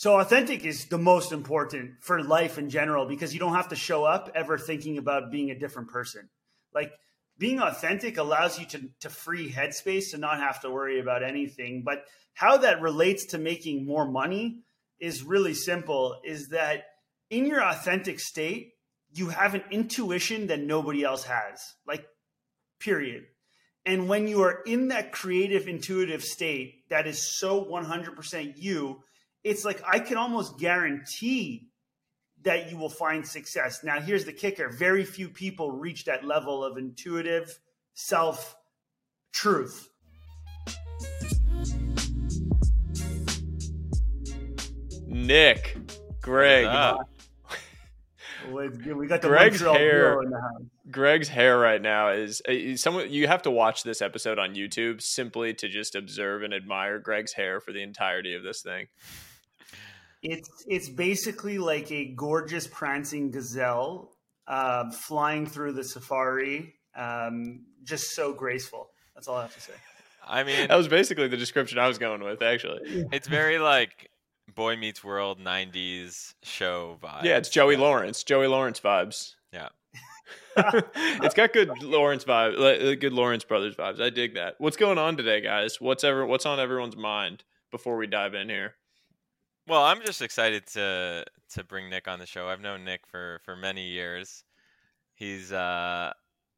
So authentic is the most important for life in general because you don't have to show up ever thinking about being a different person. Like being authentic allows you to, to free headspace to not have to worry about anything. But how that relates to making more money is really simple is that in your authentic state, you have an intuition that nobody else has. Like, period. And when you are in that creative, intuitive state that is so 100% you, it's like I can almost guarantee that you will find success. Now, here's the kicker very few people reach that level of intuitive self truth. Nick, Greg. We got the Greg's hair. Greg's hair right now is uh, someone you have to watch this episode on YouTube simply to just observe and admire Greg's hair for the entirety of this thing. It's it's basically like a gorgeous prancing gazelle uh, flying through the safari, um, just so graceful. That's all I have to say. I mean, that was basically the description I was going with. Actually, it's very like Boy Meets World '90s show vibe. Yeah, it's Joey Lawrence. Joey Lawrence vibes. Yeah. it's got good Lawrence vibe, uh, good Lawrence brothers vibes. I dig that. What's going on today, guys? What's ever what's on everyone's mind before we dive in here? Well, I'm just excited to to bring Nick on the show. I've known Nick for for many years. He's uh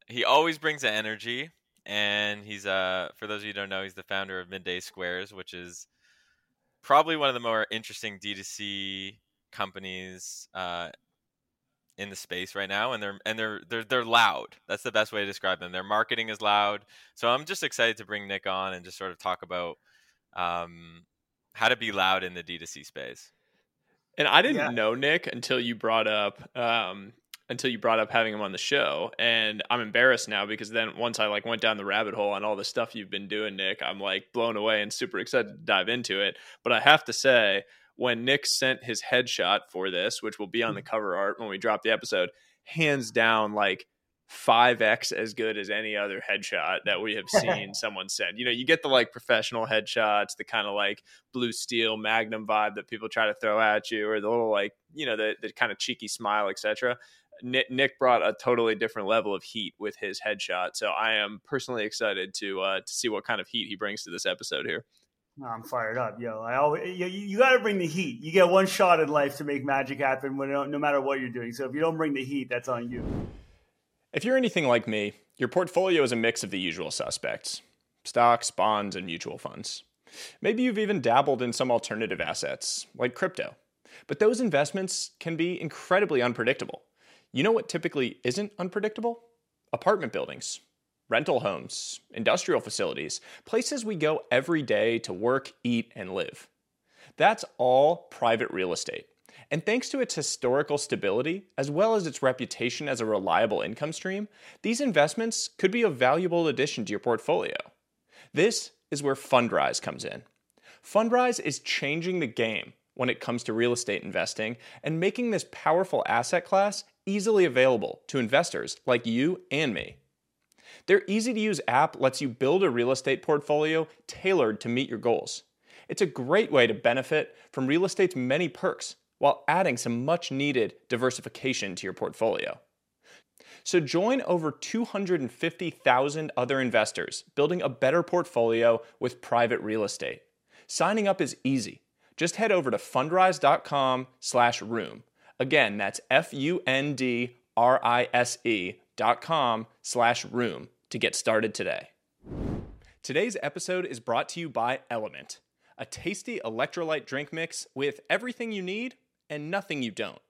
he always brings the energy and he's uh for those of you don't know, he's the founder of Midday Squares, which is probably one of the more interesting D2C companies uh in the space right now and they're and they're they're they're loud. That's the best way to describe them. Their marketing is loud. So I'm just excited to bring Nick on and just sort of talk about um how to be loud in the D2C space. And I didn't yeah. know Nick until you brought up um, until you brought up having him on the show, and I'm embarrassed now because then once I like went down the rabbit hole on all the stuff you've been doing, Nick, I'm like blown away and super excited to dive into it. But I have to say, when Nick sent his headshot for this, which will be on the cover art when we drop the episode, hands down, like 5x as good as any other headshot that we have seen someone send. You know, you get the like professional headshots, the kind of like blue steel magnum vibe that people try to throw at you, or the little like, you know, the, the kind of cheeky smile, etc. Nick, Nick brought a totally different level of heat with his headshot. So I am personally excited to uh, to see what kind of heat he brings to this episode here. I'm fired up, yo. I always you, you got to bring the heat. You get one shot in life to make magic happen, when, no matter what you're doing. So if you don't bring the heat, that's on you. If you're anything like me, your portfolio is a mix of the usual suspects stocks, bonds, and mutual funds. Maybe you've even dabbled in some alternative assets, like crypto. But those investments can be incredibly unpredictable. You know what typically isn't unpredictable? Apartment buildings, rental homes, industrial facilities, places we go every day to work, eat, and live. That's all private real estate. And thanks to its historical stability, as well as its reputation as a reliable income stream, these investments could be a valuable addition to your portfolio. This is where Fundrise comes in. Fundrise is changing the game when it comes to real estate investing and making this powerful asset class easily available to investors like you and me. Their easy to use app lets you build a real estate portfolio tailored to meet your goals. It's a great way to benefit from real estate's many perks while adding some much needed diversification to your portfolio. So join over 250,000 other investors building a better portfolio with private real estate. Signing up is easy. Just head over to fundrise.com/room. Again, that's F U N D R I S E dot com slash room to get started today. Today's episode is brought to you by Element, a tasty electrolyte drink mix with everything you need and nothing you don't.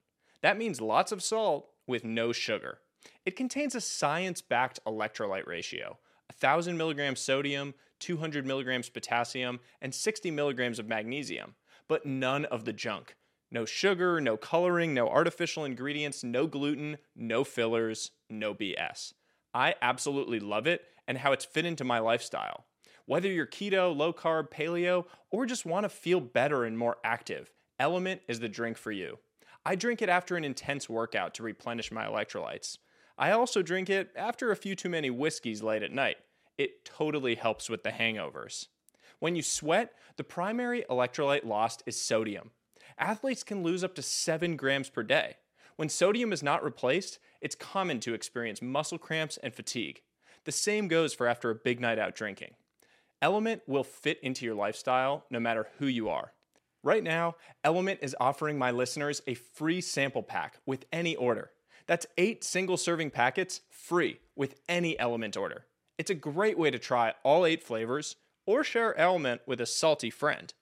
That means lots of salt with no sugar. It contains a science backed electrolyte ratio 1,000 milligrams sodium, 200 milligrams potassium, and 60 milligrams of magnesium, but none of the junk. No sugar, no coloring, no artificial ingredients, no gluten, no fillers, no BS. I absolutely love it and how it's fit into my lifestyle. Whether you're keto, low carb, paleo, or just want to feel better and more active, Element is the drink for you. I drink it after an intense workout to replenish my electrolytes. I also drink it after a few too many whiskeys late at night. It totally helps with the hangovers. When you sweat, the primary electrolyte lost is sodium. athletes can lose up to 7 grams per day. When sodium is not replaced, it's common to experience muscle cramps and fatigue. The same goes for after a big night out drinking. Element will fit into your lifestyle no matter who you are. Right now, Element is offering my listeners a free sample pack with any order. That's eight single serving packets free with any Element order. It's a great way to try all eight flavors or share Element with a salty friend.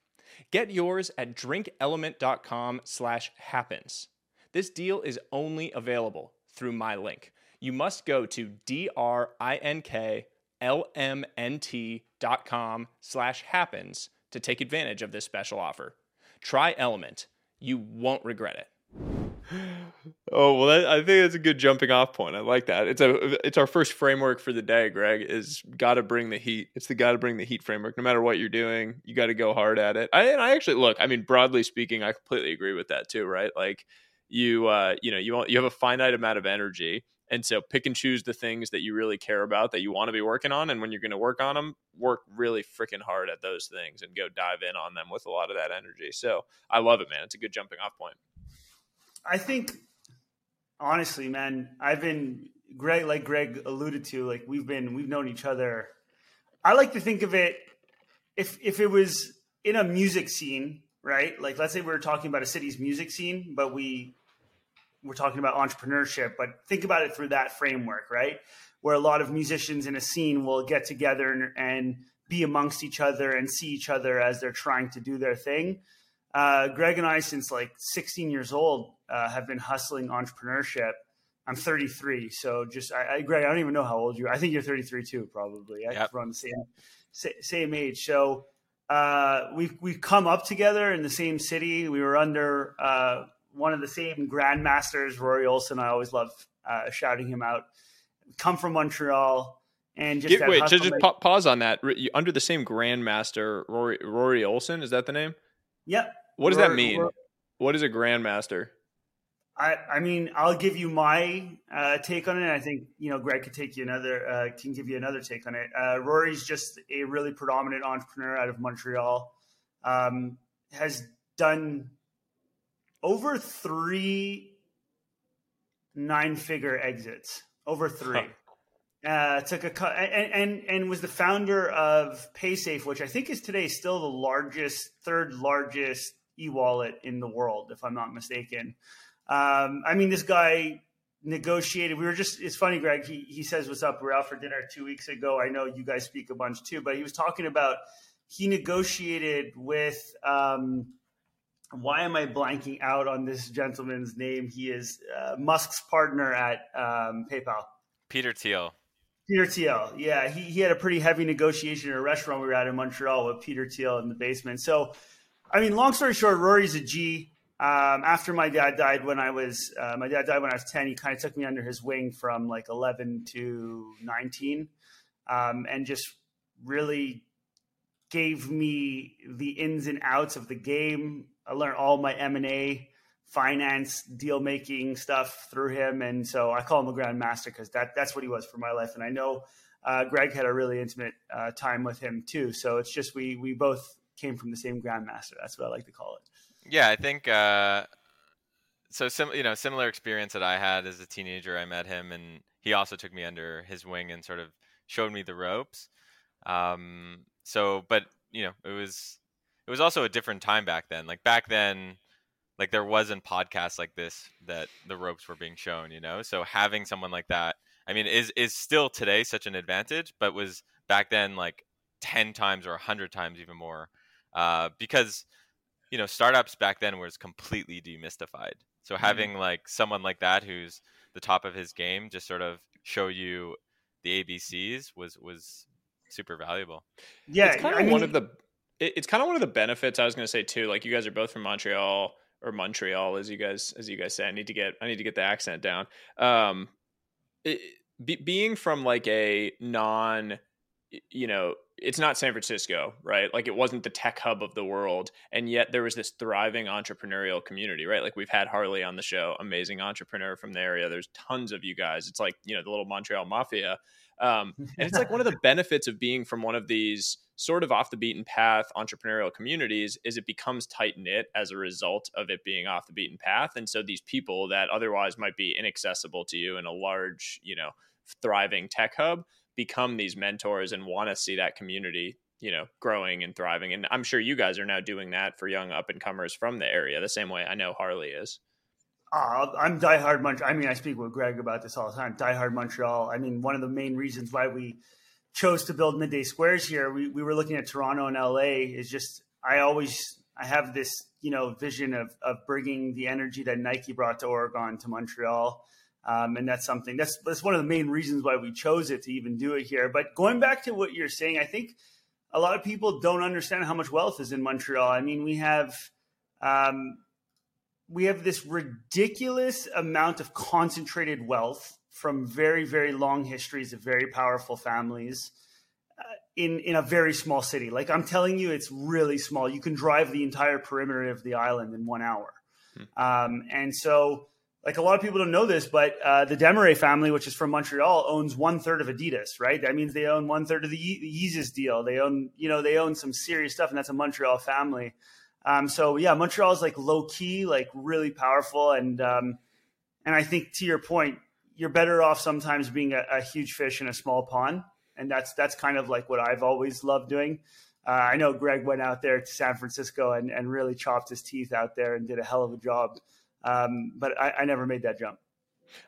Get yours at drinkelement.com slash happens. This deal is only available through my link. You must go to D-R-I-N-K-L-M-N-T.com slash happens to take advantage of this special offer. Try Element. You won't regret it. Oh well, that, I think that's a good jumping off point. I like that. It's a it's our first framework for the day. Greg is got to bring the heat. It's the got to bring the heat framework. No matter what you're doing, you got to go hard at it. I and I actually look. I mean, broadly speaking, I completely agree with that too. Right? Like you uh, you know you you have a finite amount of energy, and so pick and choose the things that you really care about that you want to be working on, and when you're going to work on them, work really freaking hard at those things and go dive in on them with a lot of that energy. So I love it, man. It's a good jumping off point. I think honestly, man, I've been Greg, like Greg alluded to, like we've been we've known each other. I like to think of it if if it was in a music scene, right? Like let's say we are talking about a city's music scene, but we we're talking about entrepreneurship, but think about it through that framework, right? Where a lot of musicians in a scene will get together and, and be amongst each other and see each other as they're trying to do their thing uh, Greg and I, since like 16 years old, uh, have been hustling entrepreneurship. I'm 33, so just I, I, Greg, I don't even know how old you are. I think you're 33 too, probably. I yep. the same same age. So uh, we've we've come up together in the same city. We were under uh, one of the same grandmasters, Rory Olson. I always love uh, shouting him out. Come from Montreal. And just Get, wait, just, just pa- pause on that. Under the same grandmaster, Rory Rory Olson, is that the name? Yep. What does that mean? What is a grandmaster? I, I mean, I'll give you my uh, take on it. I think you know Greg could take you another, uh, can give you another take on it. Uh, Rory's just a really predominant entrepreneur out of Montreal. Um, has done over three nine-figure exits. Over three. Huh. Uh, took a cut and, and and was the founder of PaySafe, which I think is today still the largest, third largest e-wallet in the world, if I'm not mistaken. Um, I mean, this guy negotiated. We were just, it's funny, Greg, he, he says, what's up? We are out for dinner two weeks ago. I know you guys speak a bunch too, but he was talking about, he negotiated with, um, why am I blanking out on this gentleman's name? He is uh, Musk's partner at um, PayPal. Peter Thiel. Peter Thiel. Yeah, he, he had a pretty heavy negotiation in a restaurant we were at in Montreal with Peter Thiel in the basement. So I mean, long story short, Rory's a G. Um, after my dad died when I was, uh, my dad died when I was 10, he kind of took me under his wing from like 11 to 19 um, and just really gave me the ins and outs of the game. I learned all my M&A finance deal making stuff through him. And so I call him a grandmaster because that, that's what he was for my life. And I know uh, Greg had a really intimate uh, time with him too. So it's just, we, we both came from the same grandmaster. That's what I like to call it. Yeah, I think uh, so. Sim- you know, similar experience that I had as a teenager. I met him, and he also took me under his wing and sort of showed me the ropes. Um, so, but you know, it was it was also a different time back then. Like back then, like there wasn't podcasts like this that the ropes were being shown. You know, so having someone like that, I mean, is is still today such an advantage, but was back then like ten times or a hundred times even more uh, because you know startups back then was completely demystified. So mm-hmm. having like someone like that who's the top of his game just sort of show you the ABCs was was super valuable. Yeah, it's kind of I mean, one of the it's kind of one of the benefits I was going to say too. Like you guys are both from Montreal or Montreal, as you guys as you guys say. I need to get I need to get the accent down. Um, it, be, being from like a non, you know, it's not San Francisco, right? Like it wasn't the tech hub of the world. And yet there was this thriving entrepreneurial community, right? Like we've had Harley on the show, amazing entrepreneur from the area. There's tons of you guys. It's like, you know, the little Montreal mafia. Um, and it's like one of the benefits of being from one of these sort of off the beaten path entrepreneurial communities is it becomes tight knit as a result of it being off the beaten path. And so these people that otherwise might be inaccessible to you in a large, you know, thriving tech hub become these mentors and want to see that community you know growing and thriving and i'm sure you guys are now doing that for young up and comers from the area the same way i know harley is uh, I'm diehard Montreal. I mean, I speak with Greg about this all the time. Diehard Montreal. I mean, one of the main reasons why we chose to build midday squares here, we, we were looking at Toronto and LA. Is just I always I have this you know vision of of bringing the energy that Nike brought to Oregon to Montreal. Um, and that's something that's that's one of the main reasons why we chose it to even do it here. But going back to what you're saying, I think a lot of people don't understand how much wealth is in Montreal. I mean, we have um, we have this ridiculous amount of concentrated wealth from very very long histories of very powerful families uh, in in a very small city. Like i'm telling you it's really small. You can drive the entire perimeter of the island in one hour. Hmm. um, and so like a lot of people don't know this but uh, the Desmarais family which is from montreal owns one third of adidas right? That means they own one third of the yeezus deal. They own you know they own some serious stuff and that's a montreal family. Um, so yeah, Montreal is like low key, like really powerful, and um, and I think to your point, you're better off sometimes being a, a, huge fish in a small pond, and that's that's kind of like what I've always loved doing. Uh, I know Greg went out there to San Francisco and, and really chopped his teeth out there and did a hell of a job, um, but I, I never made that jump.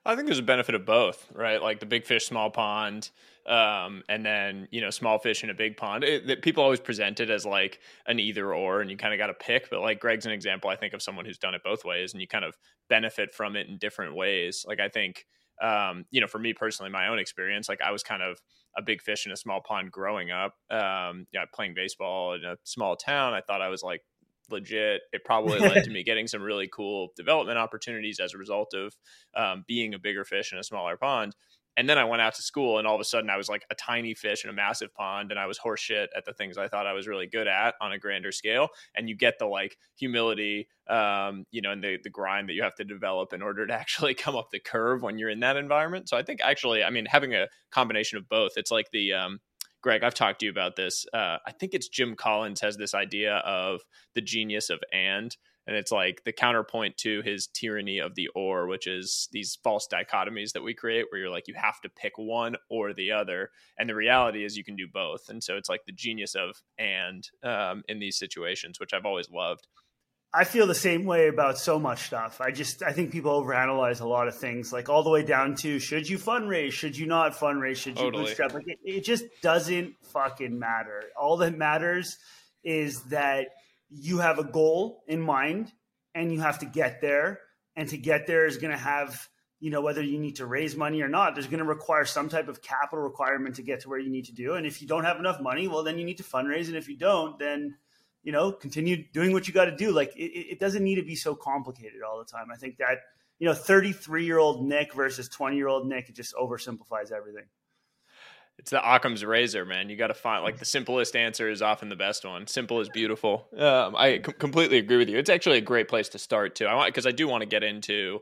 I think there's a benefit of both, right? Like the big fish, small pond, um, and then you know small fish in a big pond. It, it, people always present it as like an either or, and you kind of got to pick. But like Greg's an example, I think of someone who's done it both ways, and you kind of benefit from it in different ways. Like I think, um, you know, for me personally, my own experience, like I was kind of a big fish in a small pond growing up. Um, yeah, playing baseball in a small town. I thought I was like legit. It probably led to me getting some really cool development opportunities as a result of um, being a bigger fish in a smaller pond. And then I went out to school, and all of a sudden I was like a tiny fish in a massive pond, and I was horseshit at the things I thought I was really good at on a grander scale. And you get the like humility, um, you know, and the the grind that you have to develop in order to actually come up the curve when you're in that environment. So I think actually, I mean, having a combination of both, it's like the um, Greg, I've talked to you about this. Uh, I think it's Jim Collins has this idea of the genius of and, and it's like the counterpoint to his tyranny of the or, which is these false dichotomies that we create where you're like, you have to pick one or the other. And the reality is you can do both. And so it's like the genius of and um, in these situations, which I've always loved. I feel the same way about so much stuff. I just I think people overanalyze a lot of things, like all the way down to should you fundraise, should you not fundraise, should you totally. bootstrap? Like it, it just doesn't fucking matter. All that matters is that you have a goal in mind and you have to get there. And to get there is going to have you know whether you need to raise money or not there's going to require some type of capital requirement to get to where you need to do and if you don't have enough money well then you need to fundraise and if you don't then you know, continue doing what you got to do. Like it, it, doesn't need to be so complicated all the time. I think that, you know, 33 year old Nick versus 20 year old Nick, it just oversimplifies everything. It's the Occam's razor, man. You got to find like the simplest answer is often the best one. Simple is beautiful. Um, I com- completely agree with you. It's actually a great place to start too. I want because I do want to get into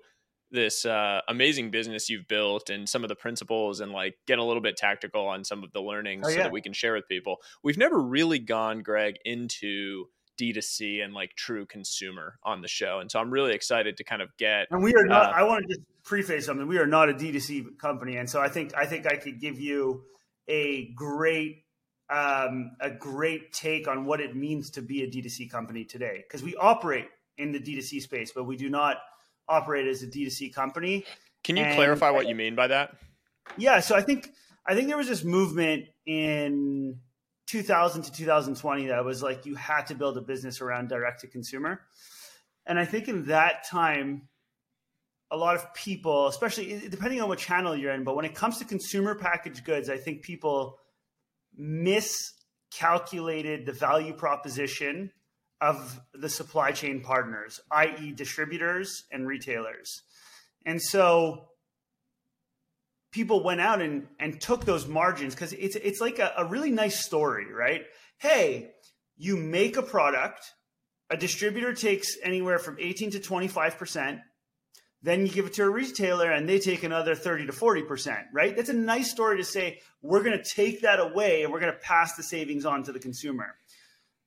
this uh, amazing business you've built and some of the principles and like get a little bit tactical on some of the learnings oh, yeah. so that we can share with people. We've never really gone, Greg, into D2C and like true consumer on the show. And so I'm really excited to kind of get And we are not uh, I want to just preface something. We are not a D2C company. And so I think I think I could give you a great um, a great take on what it means to be a D2C company today. Because we operate in the D2C space, but we do not operate as a D2C company. Can you and, clarify what you mean by that? Yeah, so I think I think there was this movement in 2000 to 2020 that was like you had to build a business around direct to consumer. And I think in that time a lot of people, especially depending on what channel you're in, but when it comes to consumer packaged goods, I think people miscalculated the value proposition of the supply chain partners, i.e., distributors and retailers. And so people went out and, and took those margins because it's it's like a, a really nice story, right? Hey, you make a product, a distributor takes anywhere from 18 to 25%. then you give it to a retailer and they take another 30 to 40%, right? That's a nice story to say, we're going to take that away and we're going to pass the savings on to the consumer.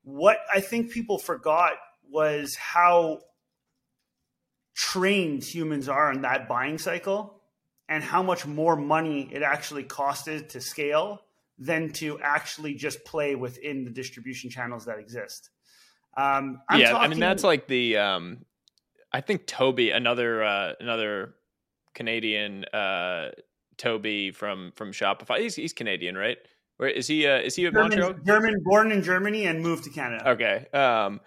What I think people forgot was how trained humans are in that buying cycle and how much more money it actually costed to scale than to actually just play within the distribution channels that exist. Um, yeah, talking, I mean that's like the um, I think Tobi, another uh, another Canadian uh, Tobi from from Shopify. He's he's Canadian, right? Where is he? Uh, is he a Montreal? German, born in Germany and moved to Canada. Okay. Um,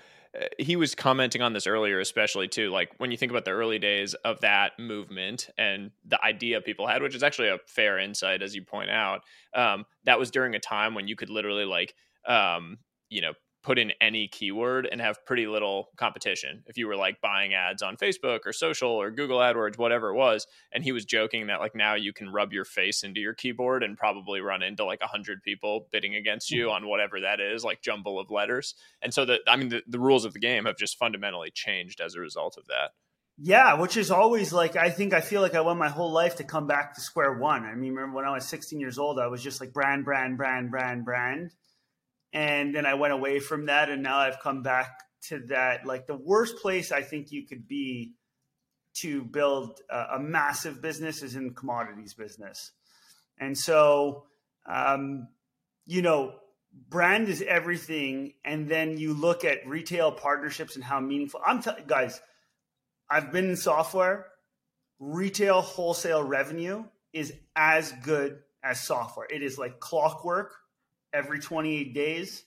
he was commenting on this earlier, especially too. Like when you think about the early days of that movement and the idea people had, which is actually a fair insight, as you point out. Um, that was during a time when you could literally like, um, you know, put in any keyword and have pretty little competition if you were like buying ads on Facebook or social or Google AdWords, whatever it was. And he was joking that like now you can rub your face into your keyboard and probably run into like a hundred people bidding against you hmm. on whatever that is, like jumble of letters. And so that I mean the, the rules of the game have just fundamentally changed as a result of that. Yeah, which is always like I think I feel like I went my whole life to come back to square one. I mean, remember when I was 16 years old, I was just like brand, brand, brand, brand, brand and then I went away from that, and now I've come back to that. Like the worst place I think you could be to build a, a massive business is in commodities business, and so um, you know brand is everything and then you look at retail partnerships and how meaningful i'm telling you, guys i've been in software. Retail wholesale revenue is as good as software. It is like clockwork every 28 days.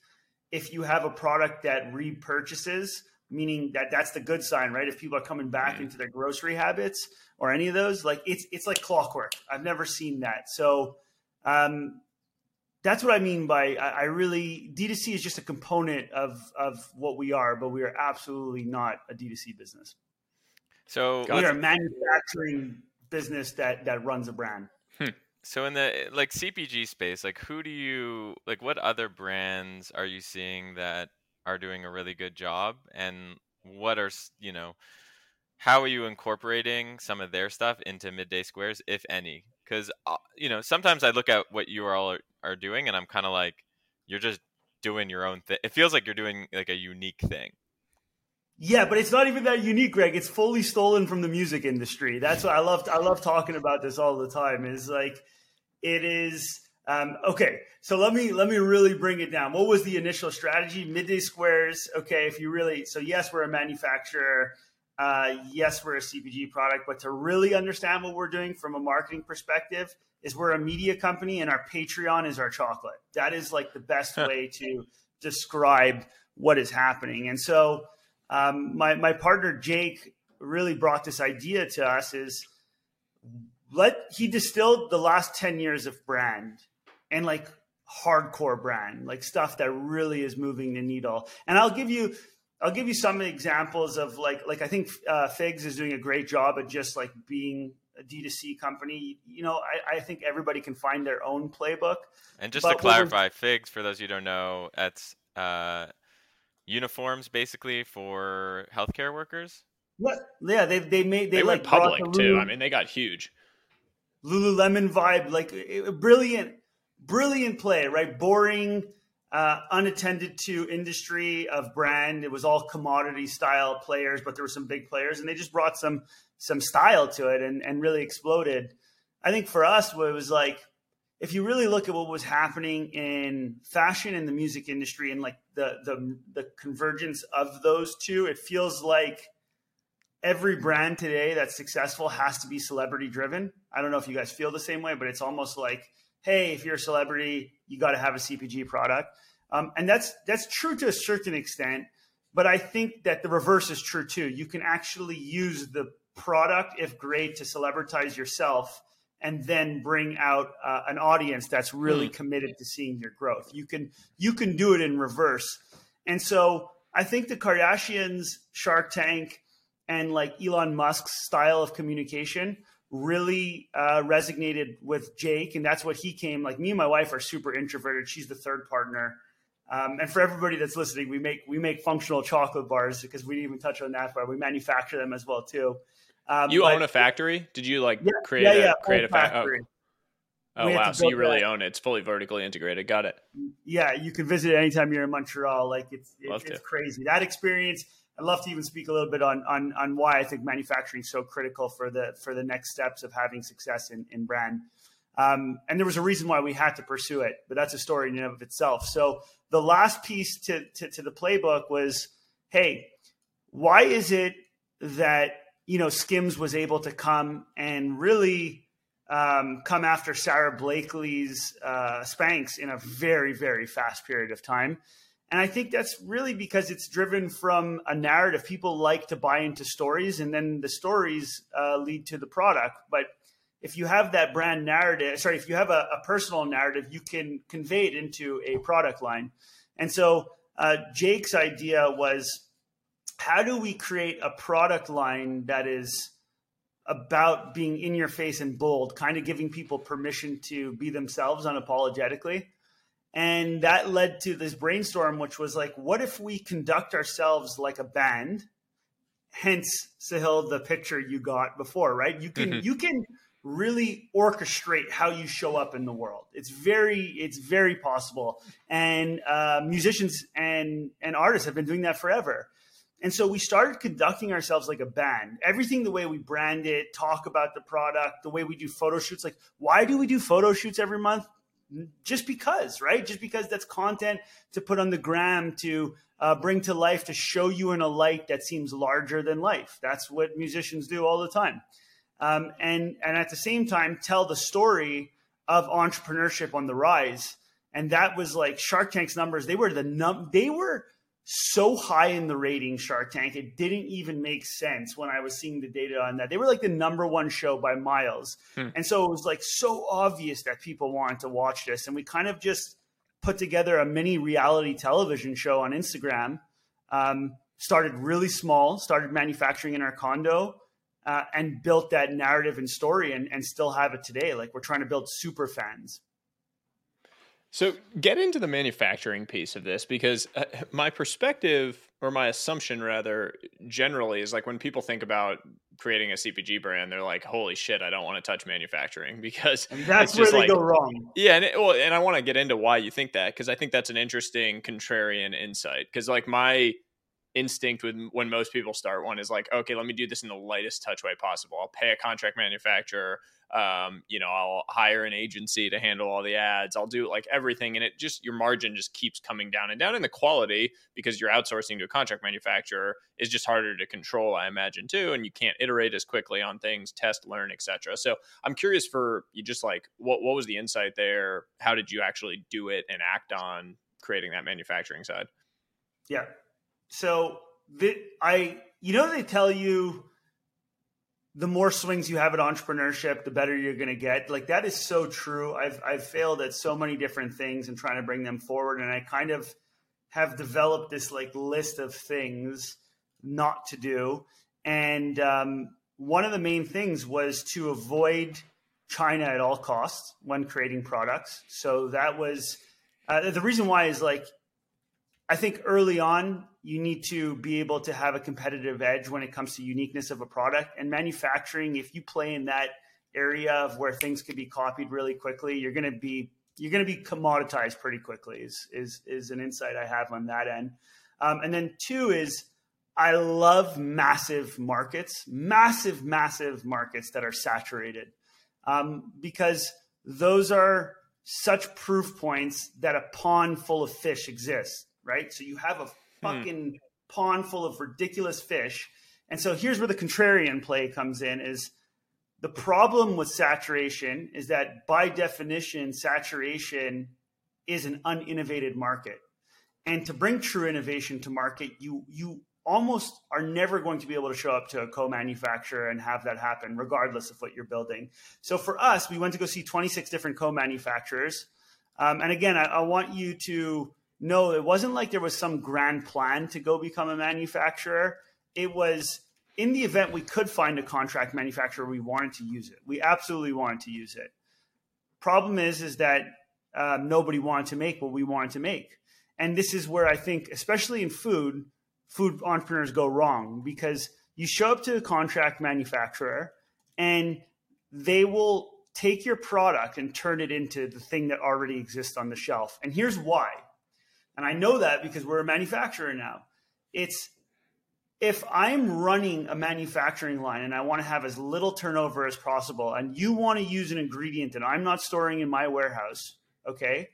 If you have a product that repurchases, meaning that that's the good sign, right? If people are coming back mm-hmm. into their grocery habits or any of those, like it's it's like clockwork. I've never seen that. So um, that's what I mean by I, I really D2C is just a component of of what we are, but we are absolutely not a D2C business. So we are a manufacturing business that that runs a brand. Hmm. So in the like CPG space, like who do you like what other brands are you seeing that are doing a really good job and what are, you know, how are you incorporating some of their stuff into midday squares if any? Cuz uh, you know, sometimes I look at what you all are, are doing and I'm kind of like you're just doing your own thing. It feels like you're doing like a unique thing. Yeah, but it's not even that unique, Greg. It's fully stolen from the music industry. That's what I love. I love talking about this all the time. Is like it is um, okay. So let me let me really bring it down. What was the initial strategy? Midday squares. Okay, if you really so yes, we're a manufacturer. Uh, yes, we're a CPG product, but to really understand what we're doing from a marketing perspective, is we're a media company and our Patreon is our chocolate. That is like the best way to describe what is happening. And so um, my my partner Jake really brought this idea to us is let he distilled the last 10 years of brand and like hardcore brand like stuff that really is moving the needle. And i'll give you i'll give you some examples of like like i think uh, figs is doing a great job at just like being a d2c company. You know i, I think everybody can find their own playbook. And just to clarify figs for those you don't know that's uh uniforms basically for healthcare workers. Yeah, yeah, they they made they, they like went public too. I mean, they got huge. Lululemon vibe, like a brilliant, brilliant play, right? Boring, uh, unattended to industry of brand. It was all commodity style players, but there were some big players, and they just brought some some style to it and and really exploded. I think for us, what it was like if you really look at what was happening in fashion and the music industry and like the the the convergence of those two, it feels like every brand today that's successful has to be celebrity driven. I don't know if you guys feel the same way, but it's almost like, hey, if you're a celebrity, you got to have a CPG product, um, and that's that's true to a certain extent. But I think that the reverse is true too. You can actually use the product, if great, to celebritize yourself and then bring out uh, an audience that's really mm. committed to seeing your growth. You can you can do it in reverse. And so I think the Kardashians, Shark Tank, and like Elon Musk's style of communication really uh, resonated with Jake, and that's what he came. Like me and my wife are super introverted. She's the third partner. Um, and for everybody that's listening, we make we make functional chocolate bars because we didn't even touch on that part. We manufacture them as well too. Um, you own a factory? Did you like Yeah, create yeah, a yeah, create whole a fa- factory. Oh, oh wow! So you really that. own it. It's fully vertically integrated. Got it. yeah, you can visit it anytime you're in Montreal. Like it's Love it's, crazy. That experience. I'd love to even speak a little bit on on on why I think manufacturing is so critical for the for the next steps of having success in, in brand. Um, and there was a reason why we had to pursue it, but that's a story in and of itself. So the last piece to, to, to the playbook was, hey, why is it that you know Skims was able to come and really um, come after Sara Blakely's uh, Spanx in a very very fast period of time? And I think that's really because it's driven from a narrative. People like to buy into stories, and then the stories uh, lead to the product. But if you have that brand narrative, sorry, if you have a, a personal narrative, you can convey it into a product line. And so uh, Jake's idea was how do we create a product line that is about being in your face and bold, kind of giving people permission to be themselves unapologetically? And that led to this brainstorm, which was like, what if we conduct ourselves like a band? Hence, Sahil, the picture you got before, right? You can Mhm. you can really orchestrate how you show up in the world. It's very it's very possible, and uh, musicians and and artists have been doing that forever. And so we started conducting ourselves like a band. Everything the way we brand it, talk about the product, the way we do photo shoots. Like, why do we do photo shoots every month? Just because, right? Just because that's content to put on the gram to uh, bring to life to show you in a light that seems larger than life. That's what musicians do all the time. Um, and and at the same time, tell the story of entrepreneurship on the rise. And that was like Shark Tank's numbers. They were the num. They were so high in the rating Shark Tank, it didn't even make sense when I was seeing the data on that. They were like the number one show by miles. Hmm. And so it was like so obvious that people wanted to watch this. And we kind of just put together a mini reality television show on Instagram. Um, started really small, started manufacturing in our condo, uh, and built that narrative and story and, and still have it today. Like we're trying to build super fans. So get into the manufacturing piece of this because uh, my perspective or my assumption rather generally is like when people think about creating a CPG brand, they're like, "Holy shit, I don't want to touch manufacturing," because And that's It's where they like- go wrong. yeah, and it, well, and I want to get into why you think that because I think that's an interesting contrarian insight. Because like my instinct with when most people start one is like, okay, let me do this in the lightest touch way possible. I'll pay a contract manufacturer. Um, you know, I'll hire an agency to handle all the ads. I'll do like everything, and it just your margin just keeps coming down and down, and the quality because you're outsourcing to a contract manufacturer is just harder to control, I imagine too, and you can't iterate as quickly on things, test, learn, etc. So I'm curious for you, just like what what was the insight there? How did you actually do it and act on creating that manufacturing side? Yeah. So the, I, you know, they tell you the more swings you have at entrepreneurship, the better you're going to get. Like that is so true. I've I've failed at so many different things and trying to bring them forward, and I kind of have developed this like list of things not to do. And um, one of the main things was to avoid China at all costs when creating products. So that was uh, the reason why is like I think early on, you need to be able to have a competitive edge when it comes to uniqueness of a product and manufacturing. If you play in that area of where things could be copied really quickly, you're going to be you're going to be commoditized pretty quickly. Is is is an insight I have on that end. Um, and then two is I love massive markets, massive massive markets that are saturated, um, because those are such proof points that a pond full of fish exists right? So you have a fucking pond full of ridiculous fish. And so here's where the contrarian play comes in is the problem with saturation is that by definition saturation is an uninnovated market. And to bring true innovation to market, you you almost are never going to be able to show up to a co-manufacturer and have that happen regardless of what you're building. So for us, we went to go see 26 different co-manufacturers. Um, and again, I, I want you to no, it wasn't like there was some grand plan to go become a manufacturer. It was in the event we could find a contract manufacturer, we wanted to use it. We absolutely wanted to use it. Problem is, is that um, nobody wanted to make what we wanted to make, and this is where I think, especially in food, food entrepreneurs go wrong because you show up to a contract manufacturer and they will take your product and turn it into the thing that already exists on the shelf. And here's why. And I know that because we're a manufacturer now. It's if I'm running a manufacturing line and I want to have as little turnover as possible, and you want to use an ingredient that I'm not storing in my warehouse, okay,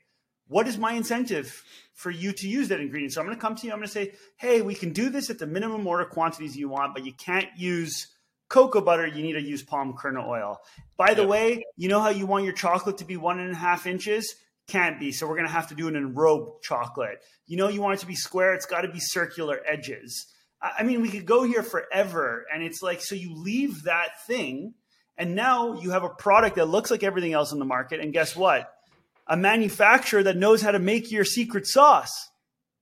what is my incentive for you to use that ingredient? So I'm going to come to you, I'm going to say, hey, we can do this at the minimum order quantities you want, but you can't use cocoa butter, you need to use palm kernel oil. By the yep. way, you know how you want your chocolate to be one and a half inches? Can't be. So we're going to have to do an enrobed chocolate. You know, you want it to be square, it's got to be circular edges I mean, we could go here forever. And it's like, so you leave that thing, and now you have a product that looks like everything else in the market. And guess what? A manufacturer that knows how to make your secret sauce.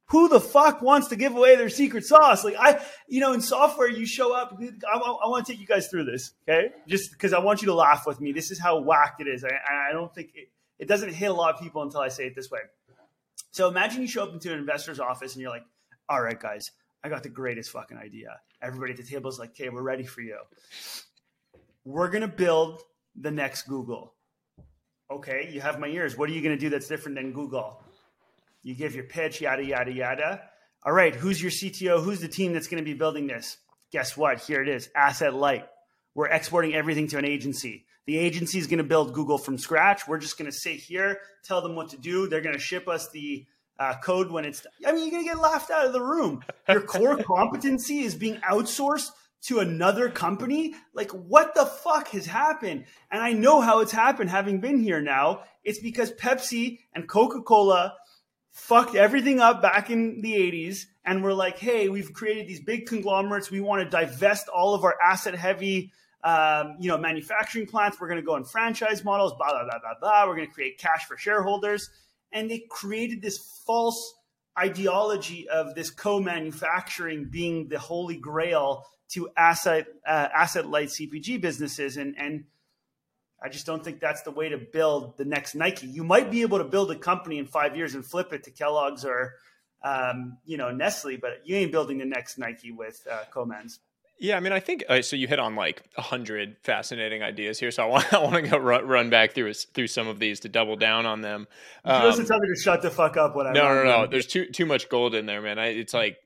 Who the fuck wants to give away their secret sauce? Like I, you know, in software, you show up. I, I, want to take you guys through this, okay? Just because I want you to laugh with me. This is how whacked it is. I, I don't think it, it doesn't hit a lot of people until I say it this way. So imagine you show up into an investor's office and you're like, "All right, guys, I got the greatest fucking idea. Everybody at the table is like, okay, we're ready for you. We're going to build the next Google. Okay, you have my ears. What are you going to do that's different than Google? You give your pitch, yada, yada, yada. All right, who's your CTO? Who's the team that's going to be building this? Guess what? Here it is asset light. We're exporting everything to an agency. The agency is going to build Google from scratch. We're just going to sit here, tell them what to do. They're going to ship us the uh, code when it's. I mean, you're gonna get laughed out of the room. Your core competency is being outsourced to another company. Like, what the fuck has happened? And I know how it's happened, having been here now. It's because Pepsi and Coca Cola fucked everything up back in the 80s and we're like, hey, we've created these big conglomerates. We want to divest all of our asset heavy. Um, you know, manufacturing plants. We're going to go in franchise models. Blah blah blah blah blah. We're going to create cash for shareholders and they created this false ideology of this co-manufacturing being the holy grail to asset uh, asset light CPG businesses and and I just don't think that's the way to build the next Nike. You might be able to build a company in five years and flip it to Kellogg's or um, you know Nestle, but you ain't building the next Nike with uh, co-mans. Yeah, I mean, I think uh, so. You hit on like a hundred fascinating ideas here, so I want I want to go run, run back through through some of these to double down on them. Um, you also tell me to shut the fuck up when I no no no. Them. There's too too much gold in there, man. I, it's like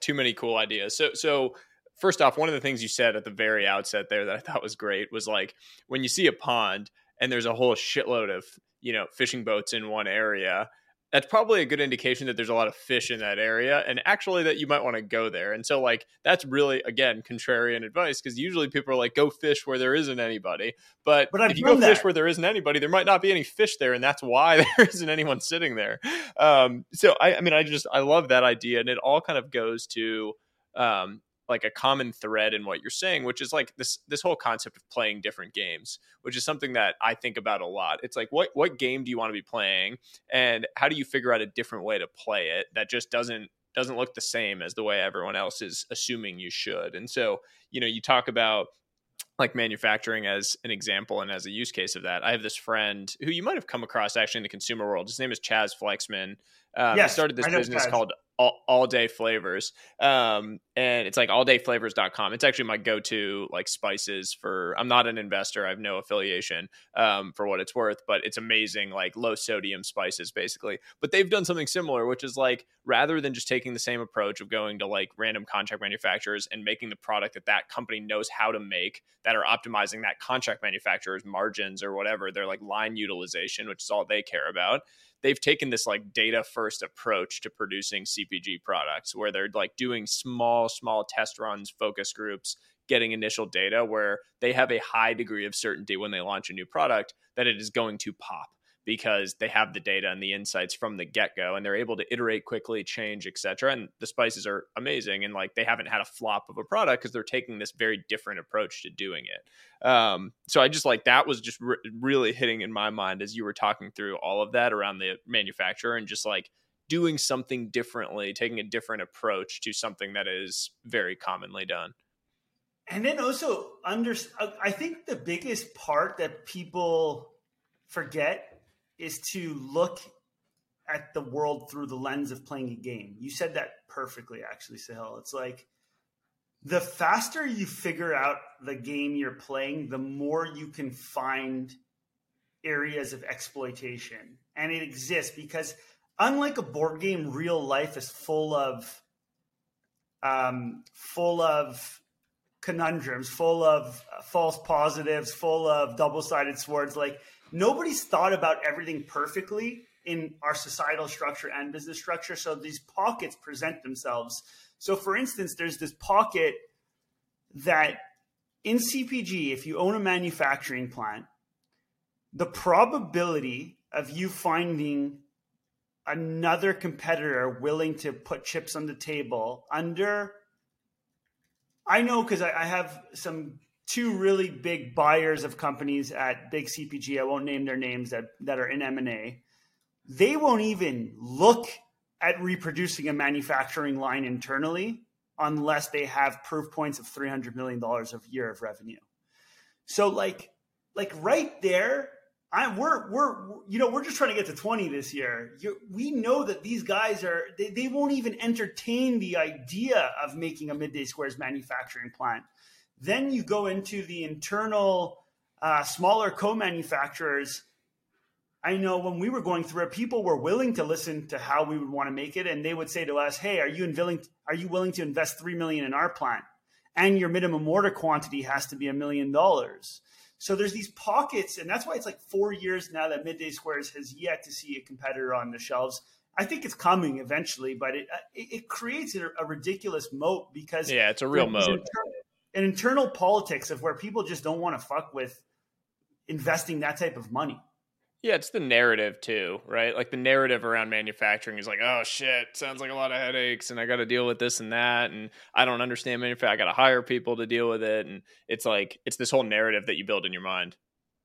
too many cool ideas. So so first off, one of the things you said at the very outset there that I thought was great was like when you see a pond and there's a whole shitload of you know fishing boats in one area that's probably a good indication that there's a lot of fish in that area and actually that you might want to go there. And so like that's really again contrarian advice because usually people are like go fish where there isn't anybody. But, but if you go that. fish where there isn't anybody, there might not be any fish there and that's why there isn't anyone sitting there. Um, so I, I mean I just I love that idea and it all kind of goes to um, like a common thread in what you're saying which is like this this whole concept of playing different games which is something that i think about a lot it's like what what game do you want to be playing and how do you figure out a different way to play it that just doesn't doesn't look the same as the way everyone else is assuming you should and so you know you talk about like manufacturing as an example and as a use case of that. I have this friend who you might have come across actually in the consumer world. His name is Chaz Flexman. Um, yes, he started this business Chaz. called all, all day flavors um and it's like alldayflavors.com it's actually my go-to like spices for i'm not an investor i have no affiliation um for what it's worth but it's amazing like low sodium spices basically. But they've done something similar which is like rather than just taking the same approach of going to like random contract manufacturers and making the product that that company knows how to make that are optimizing that contract manufacturer's margins or whatever their like line utilization which is all they care about they've taken this like data first approach to producing CPG products where they're like doing small, small test runs, focus groups, getting initial data where they have a high degree of certainty when they launch a new product that it is going to pop because they have the data and the insights from the get-go and they're able to iterate quickly change etc and the spices are amazing and like they haven't had a flop of a product because they're taking this very different approach to doing it. Um, so i just like that was just re- really hitting in my mind as you were talking through all of that around the manufacturer and just like doing something differently taking a different approach to something that is very commonly done. And then also under i think the biggest part that people forget is to look at the world through the lens of playing a game. You said that perfectly, actually, Sahil. It's like the faster you figure out the game you're playing, the more you can find areas of exploitation. And it exists because unlike a board game, real life is full of um, full of conundrums, full of false positives, full of double-sided swords. Like nobody's thought about everything perfectly in our societal structure and business structure. So these pockets present themselves. So for instance, there's this pocket that in CPG, if you own a manufacturing plant, the probability of you finding another competitor willing to put chips on the table under I know because I, I, have some two really big buyers of companies at big CPG. I won't name their names that that are in M and A. They won't even look at reproducing a manufacturing line internally unless they have proof points of three hundred million dollars a year of revenue. So like like right there, I we're we're you know we're just trying to get to 20 this year. You're, we know that these guys are they, they won't even entertain the idea of making a midday squares manufacturing plant. Then you go into the internal uh, smaller co-manufacturers. I know when we were going through it, people were willing to listen to how we would want to make it, and they would say to us, "Hey, are you willing? Are you willing to invest three million in our plant? And your minimum order quantity has to be a million dollars." So there's these pockets, and that's why it's like four years now that Midday Squares has yet to see a competitor on the shelves. I think it's coming eventually, but it it, it creates a, a, ridiculous moat because yeah, it's a real moat. Internal, an internal politics of where people just don't want to fuck with investing that type of money. Yeah, it's the narrative too, right? Like the narrative around manufacturing is like, oh shit, sounds like a lot of headaches, and I got to deal with this and that, and I don't understand manufacturing. I got to hire people to deal with it, and it's like it's this whole narrative that you build in your mind.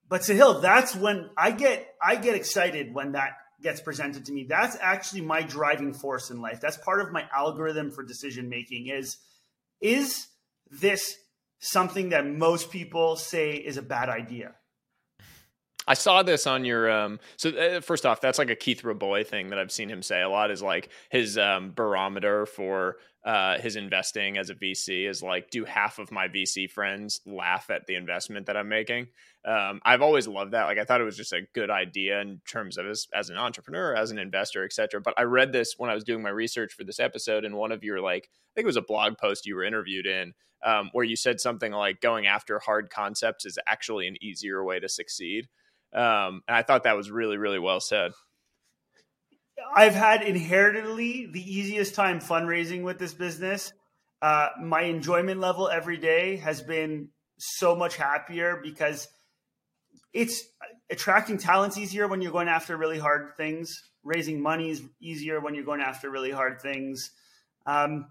But Sahil, that's when I get I get excited when that gets presented to me. That's actually my driving force in life. That's part of my algorithm for decision making. Is is this something that most people say is a bad idea? I saw this on your um so uh, first off that's like a Keith Rabois thing that I've seen him say a lot is like his um barometer for uh his investing as a VC is like do half of my VC friends laugh at the investment that I'm making. Um I've always loved that like I thought it was just a good idea in terms of as as an entrepreneur, as an investor, etc. But I read this when I was doing my research for this episode and one of your like I think it was a blog post you were interviewed in um, where you said something like going after hard concepts is actually an easier way to succeed. Um, and I thought that was really, really well said. I've had inheritedly the easiest time fundraising with this business. Uh, my enjoyment level every day has been so much happier because it's attracting talents easier when you're going after really hard things. Raising money is easier when you're going after really hard things. Um,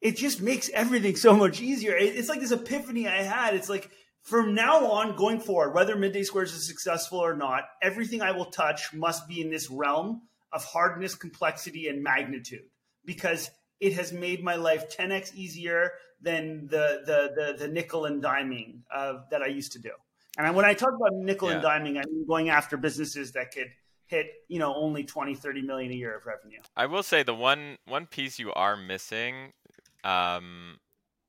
it just makes everything so much easier. It's like this epiphany I had. It's like from now on, going forward, whether Midday Squares is successful or not, everything I will touch must be in this realm of hardness, complexity, and magnitude because it has made my life 10x easier than the the the, the nickel and diming uh, that I used to do. And when I talk about nickel yeah. and diming, I mean going after businesses that could hit you know only 20 30 million a year of revenue i will say the one one piece you are missing um,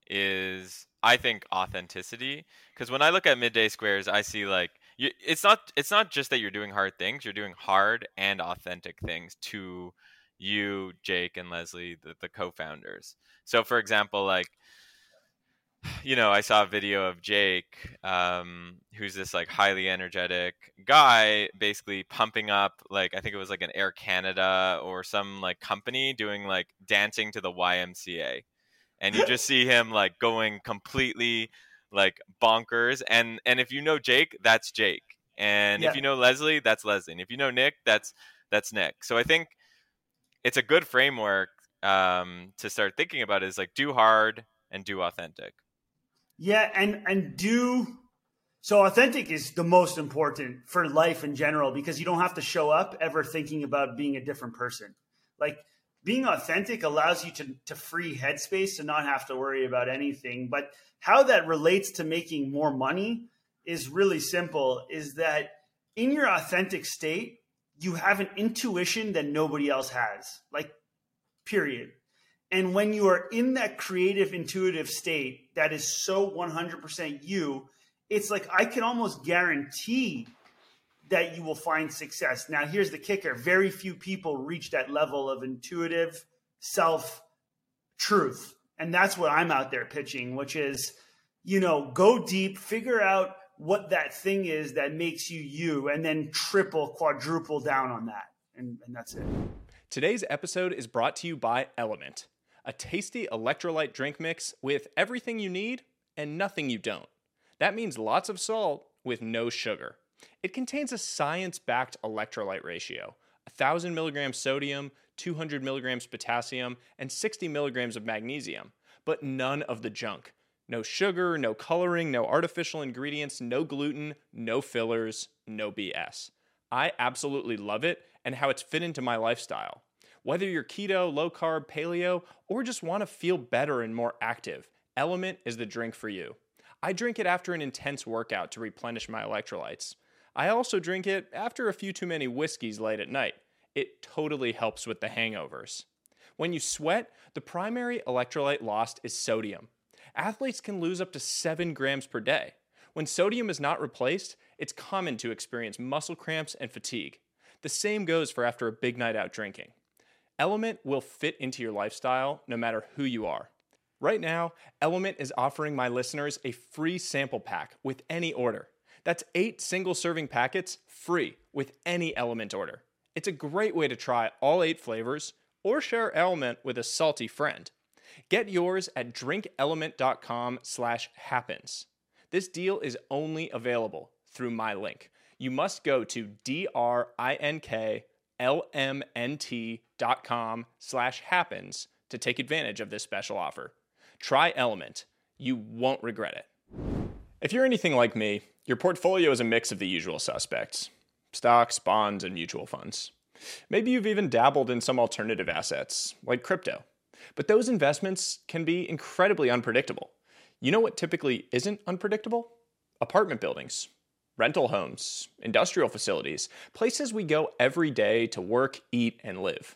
is I think authenticity because when I look at midday squares, I see like you, it's not it's not just that you're doing hard things, you're doing hard and authentic things to you, Jake, and Leslie, the, the co-founders. So, for example, like you know, I saw a video of Jake, um, who's this like highly energetic guy, basically pumping up like I think it was like an Air Canada or some like company doing like dancing to the YMCA and you just see him like going completely like bonkers. And and if you know Jake, that's Jake. And yeah. if you know Leslie, that's Leslie. And if you know Nick, that's that's Nick. So I think it's a good framework um, to start thinking about is like do hard and do authentic. Yeah, and and do so authentic is the most important for life in general because you don't have to show up ever thinking about being a different person. Like being authentic allows you to, to free headspace to not have to worry about anything. But how that relates to making more money is really simple is that in your authentic state, you have an intuition that nobody else has. Like, period. And when you are in that creative, intuitive state that is so 100% you, it's like I can almost guarantee that you will find success. Now, here's the kicker very few people reach that level of intuitive self truth. And that's what I'm out there pitching, which is, you know, go deep, figure out what that thing is that makes you you, and then triple, quadruple down on that. And, and that's it. Today's episode is brought to you by Element, a tasty electrolyte drink mix with everything you need and nothing you don't. That means lots of salt with no sugar. It contains a science backed electrolyte ratio 1,000 milligrams sodium, 200 milligrams potassium, and 60 milligrams of magnesium, but none of the junk. No sugar, no coloring, no artificial ingredients, no gluten, no fillers, no BS. I absolutely love it and how it's fit into my lifestyle. Whether you're keto, low carb, paleo, or just want to feel better and more active, Element is the drink for you. I drink it after an intense workout to replenish my electrolytes. I also drink it after a few too many whiskeys late at night. It totally helps with the hangovers. When you sweat, the primary electrolyte lost is sodium. Athletes can lose up to 7 grams per day. When sodium is not replaced, it's common to experience muscle cramps and fatigue. The same goes for after a big night out drinking. Element will fit into your lifestyle no matter who you are. Right now, Element is offering my listeners a free sample pack with any order. That's eight single serving packets free with any Element order. It's a great way to try all eight flavors or share Element with a salty friend. Get yours at drinkelement.com slash happens. This deal is only available through my link. You must go to drinklmnt.com slash happens to take advantage of this special offer. Try Element. You won't regret it. If you're anything like me, your portfolio is a mix of the usual suspects stocks, bonds, and mutual funds. Maybe you've even dabbled in some alternative assets, like crypto. But those investments can be incredibly unpredictable. You know what typically isn't unpredictable? Apartment buildings, rental homes, industrial facilities, places we go every day to work, eat, and live.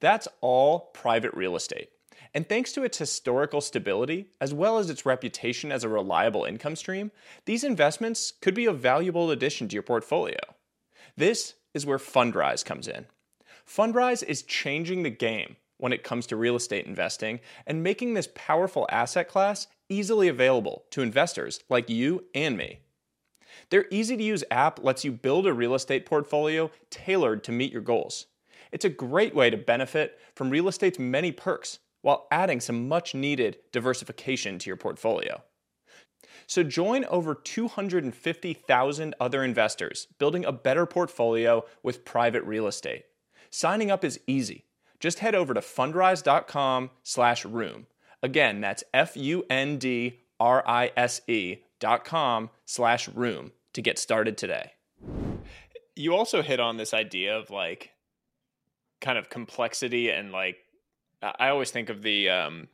That's all private real estate. And thanks to its historical stability, as well as its reputation as a reliable income stream, these investments could be a valuable addition to your portfolio. This is where Fundrise comes in. Fundrise is changing the game when it comes to real estate investing and making this powerful asset class easily available to investors like you and me. Their easy to use app lets you build a real estate portfolio tailored to meet your goals. It's a great way to benefit from real estate's many perks while adding some much needed diversification to your portfolio. So join over 250,000 other investors building a better portfolio with private real estate. Signing up is easy. Just head over to fundrise.com/room. Again, that's F U N D R I S E dot com slash room to get started today. You also hit on this idea of like kind of complexity and like I always think of the um,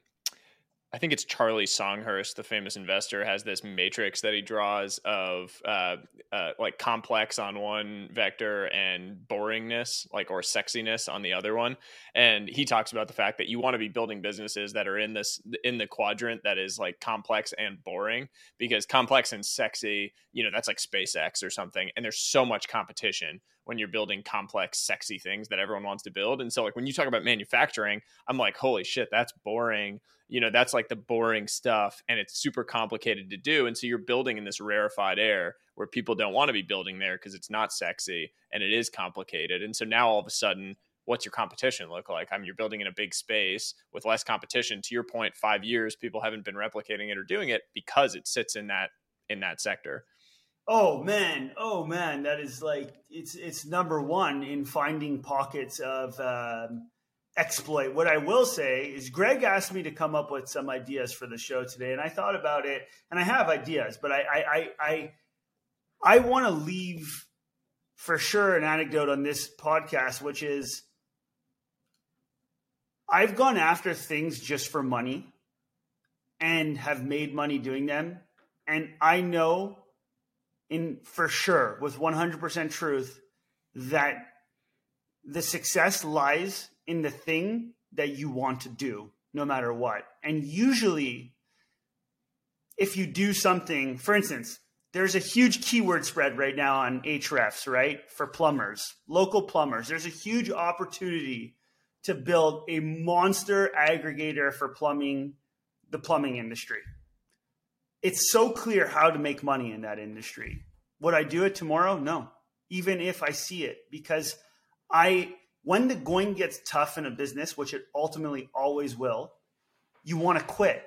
I think it's Charlie Songhurst, the famous investor, has this matrix that he draws of uh, uh, like complex on one vector and boringness, like or sexiness on the other one. And he talks about the fact that you want to be building businesses that are in this in the quadrant that is like complex and boring, because complex and sexy, you know, that's like SpaceX or something. And there's so much competition when you're building complex, sexy things that everyone wants to build. And so, like when you talk about manufacturing, I'm like, holy shit, that's boring you know that's like the boring stuff and it's super complicated to do and so you're building in this rarefied air where people don't want to be building there because it's not sexy and it is complicated and so now all of a sudden what's your competition look like? I mean you're building in a big space with less competition. To your point 5 years people haven't been replicating it or doing it because it sits in that in that sector. Oh man, oh man, that is like it's it's number one in finding pockets of um, exploit. What I will say is Greg asked me to come up with some ideas for the show today, and I thought about it, and I have ideas, but I I I I, I want to leave for sure an anecdote on this podcast, which is I've gone after things just for money and have made money doing them. And I know in for sure with 100% truth that the success lies in the thing that you want to do no matter what. And usually, if you do something, for instance, there's a huge keyword spread right now on Ahrefs, right? For plumbers, local plumbers. There's a huge opportunity to build a monster aggregator for plumbing, the plumbing industry. It's so clear how to make money in that industry. Would I do it tomorrow? No. Even if I see it, because I, when the going gets tough in a business, which it ultimately always will, you want to quit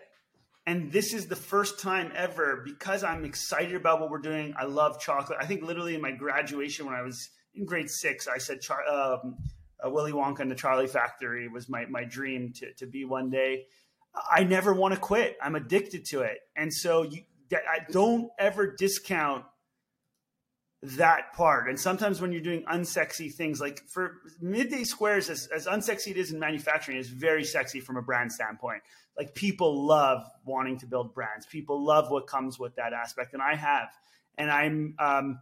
and this is the first time ever because I'm excited about what we're doing. I love chocolate. I think literally in my graduation when I was in grade six, I said um, uh, Willy Wonka and the Charlie Factory was my, my dream to, to be one day. I never want to quit. I'm addicted to it. And so you, I don't ever discount that part. And sometimes when you're doing unsexy things, like for midday squares, as, as unsexy it is in manufacturing, is very sexy from a brand standpoint like people love wanting to build brands. People love what comes with that aspect, and I have. And I'm, um,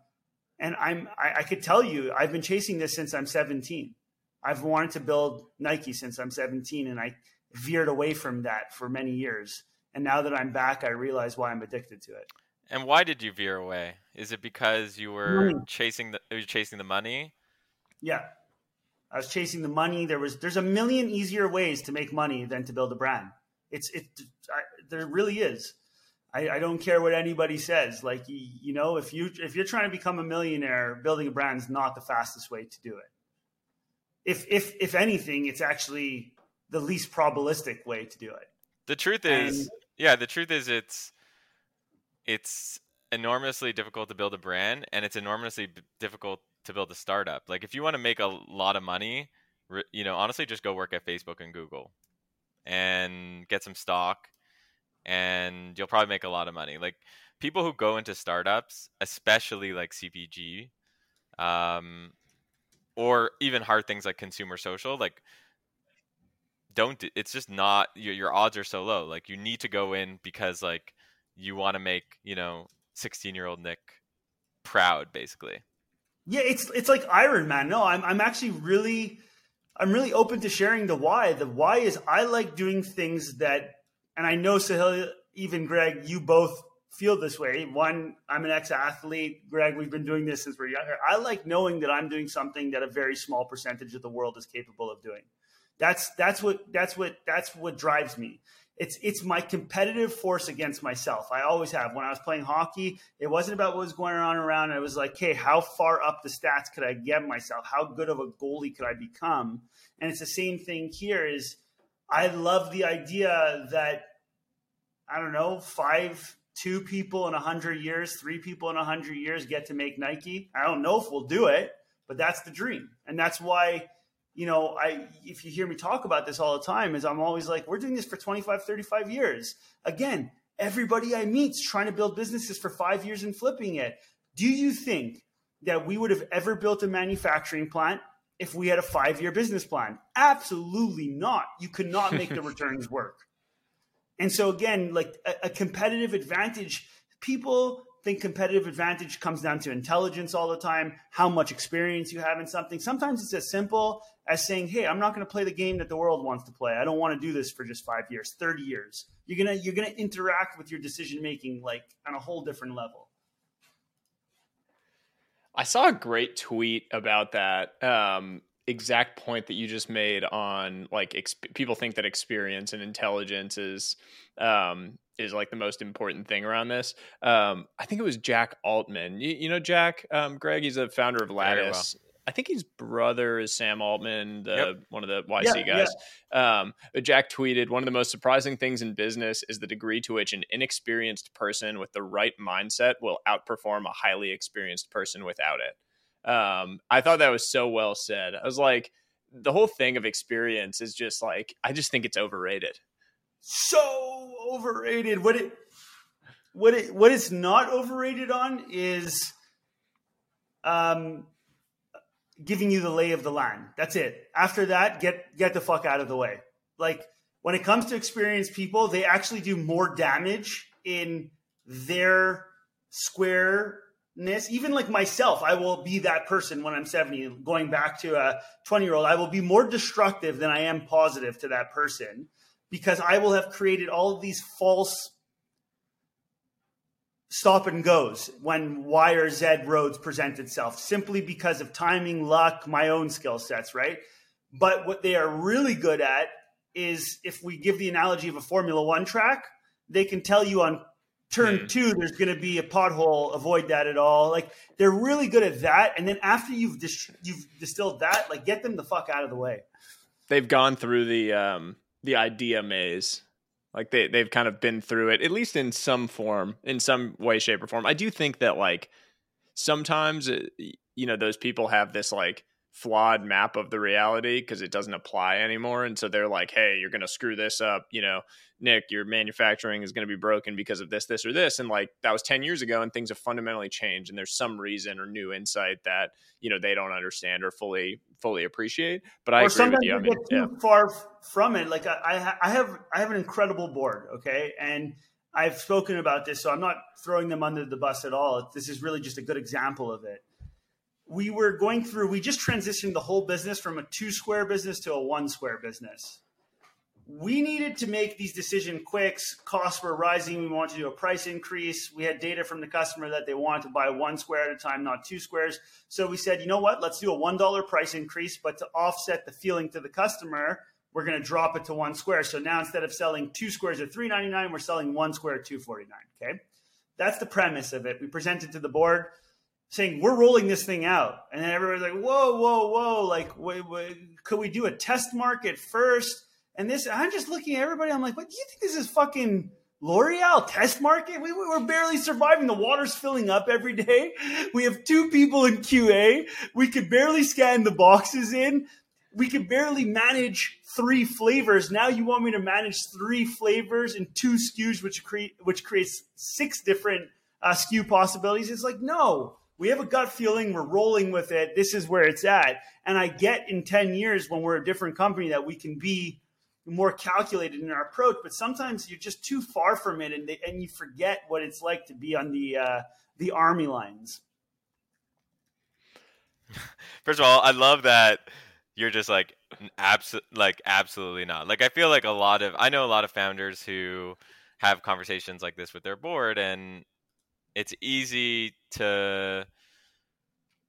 and I'm, I, I could tell you, I've been chasing this since I'm 17. I've wanted to build Nike since I'm 17, and I veered away from that for many years. And now that I'm back, I realize why I'm addicted to it. And why did you veer away? Is it because you were money. chasing the you chasing the money? Yeah, I was chasing the money. There was there's a million easier ways to make money than to build a brand. It's it. I, there really is. I, I, don't care what anybody says. Like you, you know, if you if you're trying to become a millionaire, building a brand is not the fastest way to do it. If if if anything, it's actually the least probabilistic way to do it. The truth is, and, yeah, the truth is, it's it's enormously difficult to build a brand, and it's enormously difficult to build a startup. Like if you want to make a lot of money, you know, honestly, just go work at Facebook and Google and get some stock and you'll probably make a lot of money. Like people who go into startups, especially like CPG, um, or even hard things like consumer social, like don't. It's just not your your odds are so low. Like you need to go in because like you want to make you know sixteen year old Nick proud, basically. Yeah, it's it's like Iron Man. No, I'm I'm actually really I'm really open to sharing the why. The why is I like doing things that, and I know Sahil, even Greg, you both feel this way. One, I'm an ex-athlete. Greg, we've been doing this since we're younger. I like knowing that I'm doing something that a very small percentage of the world is capable of doing. That's that's what that's what that's what drives me it's it's my competitive force against myself. I always have. When I was playing hockey, it wasn't about what was going on around. It was like, hey, how far up the stats could I get myself? How good of a goalie could I become? And it's the same thing here. Is I love the idea that I don't know five two people in a hundred years, three people in a hundred years get to make Nike. I don't know if we'll do it, but that's the dream, and that's why you know, I if you hear me talk about this all the time, is I'm always like, we're doing this for 25, 35 years. Again, everybody I meet's trying to build businesses for five years and flipping it. Do you think that we would have ever built a manufacturing plant if we had a five year business plan? Absolutely not. You could not make the returns work. And so again, like a, a competitive advantage, people think competitive advantage comes down to intelligence all the time, how much experience you have in something. Sometimes it's as simple as saying, "Hey, I'm not going to play the game that the world wants to play. I don't want to do this for just 5 years, 30 years." You're going to you're going to interact with your decision making like on a whole different level. I saw a great tweet about that um, exact point that you just made on like exp- people think that experience and intelligence is um, is like the most important thing around this. Um, I think it was Jack Altman. You, you know Jack, um, Greg. He's a founder of Lattice. I think his brother is Sam Altman, the, yep. one of the YC yeah, guys. Yeah. Um, Jack tweeted, "One of the most surprising things in business is the degree to which an inexperienced person with the right mindset will outperform a highly experienced person without it." Um, I thought that was so well said. I was like, the whole thing of experience is just like, I just think it's overrated so overrated. What it what it what it's not overrated on is um giving you the lay of the land. That's it. After that, get get the fuck out of the way. Like when it comes to experienced people, they actually do more damage in their squareness. Even like myself, I will be that person when I'm 70, going back to a 20 year old. I will be more destructive than I am positive to that person because I will have created all of these false stop and goes when Y or Z roads present itself simply because of timing, luck, my own skill sets, right? But what they are really good at is if we give the analogy of a Formula One track, they can tell you on turn mm. two there's going to be a pothole. Avoid that at all. Like they're really good at that. And then after you've dis- you've distilled that, like get them the fuck out of the way. They've gone through the um, the idea maze. Like they they've kind of been through it, at least in some form, in some way, shape, or form. I do think that like sometimes uh, you know those people have this like flawed map of the reality because it doesn't apply anymore. And so they're like, hey, you're going to screw this up. You know, Nick, your manufacturing is going to be broken because of this, this, or this. And like that was 10 years ago and things have fundamentally changed. And there's some reason or new insight that, you know, they don't understand or fully, fully appreciate. But I or agree with you. I mean, yeah. far from it. Like I, I have, I have an incredible board. Okay. And I've spoken about this, so I'm not throwing them under the bus at all. This is really just a good example of it we were going through, we just transitioned the whole business from a two square business to a one square business. We needed to make these decisions quick. Costs were rising. We wanted to do a price increase. We had data from the customer that they wanted to buy one square at a time, not two squares. So we said, you know what? Let's do a $1 price increase, but to offset the feeling to the customer, we're going to drop it to one square. So now instead of selling two squares at 399, we're selling one square at 249. Okay. That's the premise of it. We presented to the board saying we're rolling this thing out, and then everybody's like, "Whoa, whoa, whoa! Like, wait, wait, could we do a test market first? And this, I'm just looking at everybody. I'm like, "What do you think this is fucking?" L'Oreal test market. We, we're barely surviving. The water's filling up every day. We have two people in QA. We could barely scan the boxes in. We could barely manage three flavors. Now you want me to manage three flavors and two SKUs, which create which creates six different uh, possibilities. It's like no, we have a gut feeling we're rolling with it this is where it's at. And i get in 10 years when we're a different company that we can be more calculated in our approach but sometimes you're just too far from it and, they, and you forget what it's like to be on the uh, the army lines. First of all i love that you're just like abs- like absolutely not. Like i feel like a lot of i know a lot of founders who have conversations like this with their board and it's easy to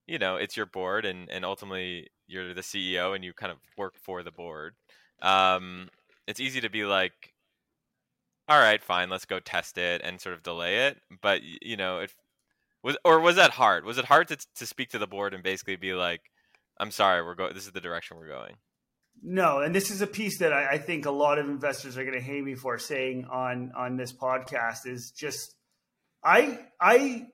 you know it's your board and and ultimately you're the ceo and you kind of work for the board. Um it's easy to be like all right fine let's go test it and sort of delay it. But you know it was or was that hard? Was it hard to to speak to the board and basically be like i'm sorry we're going this is the direction we're going. No, and this is a piece that I, I think a lot of investors are going to hate me for saying on on this podcast is just I I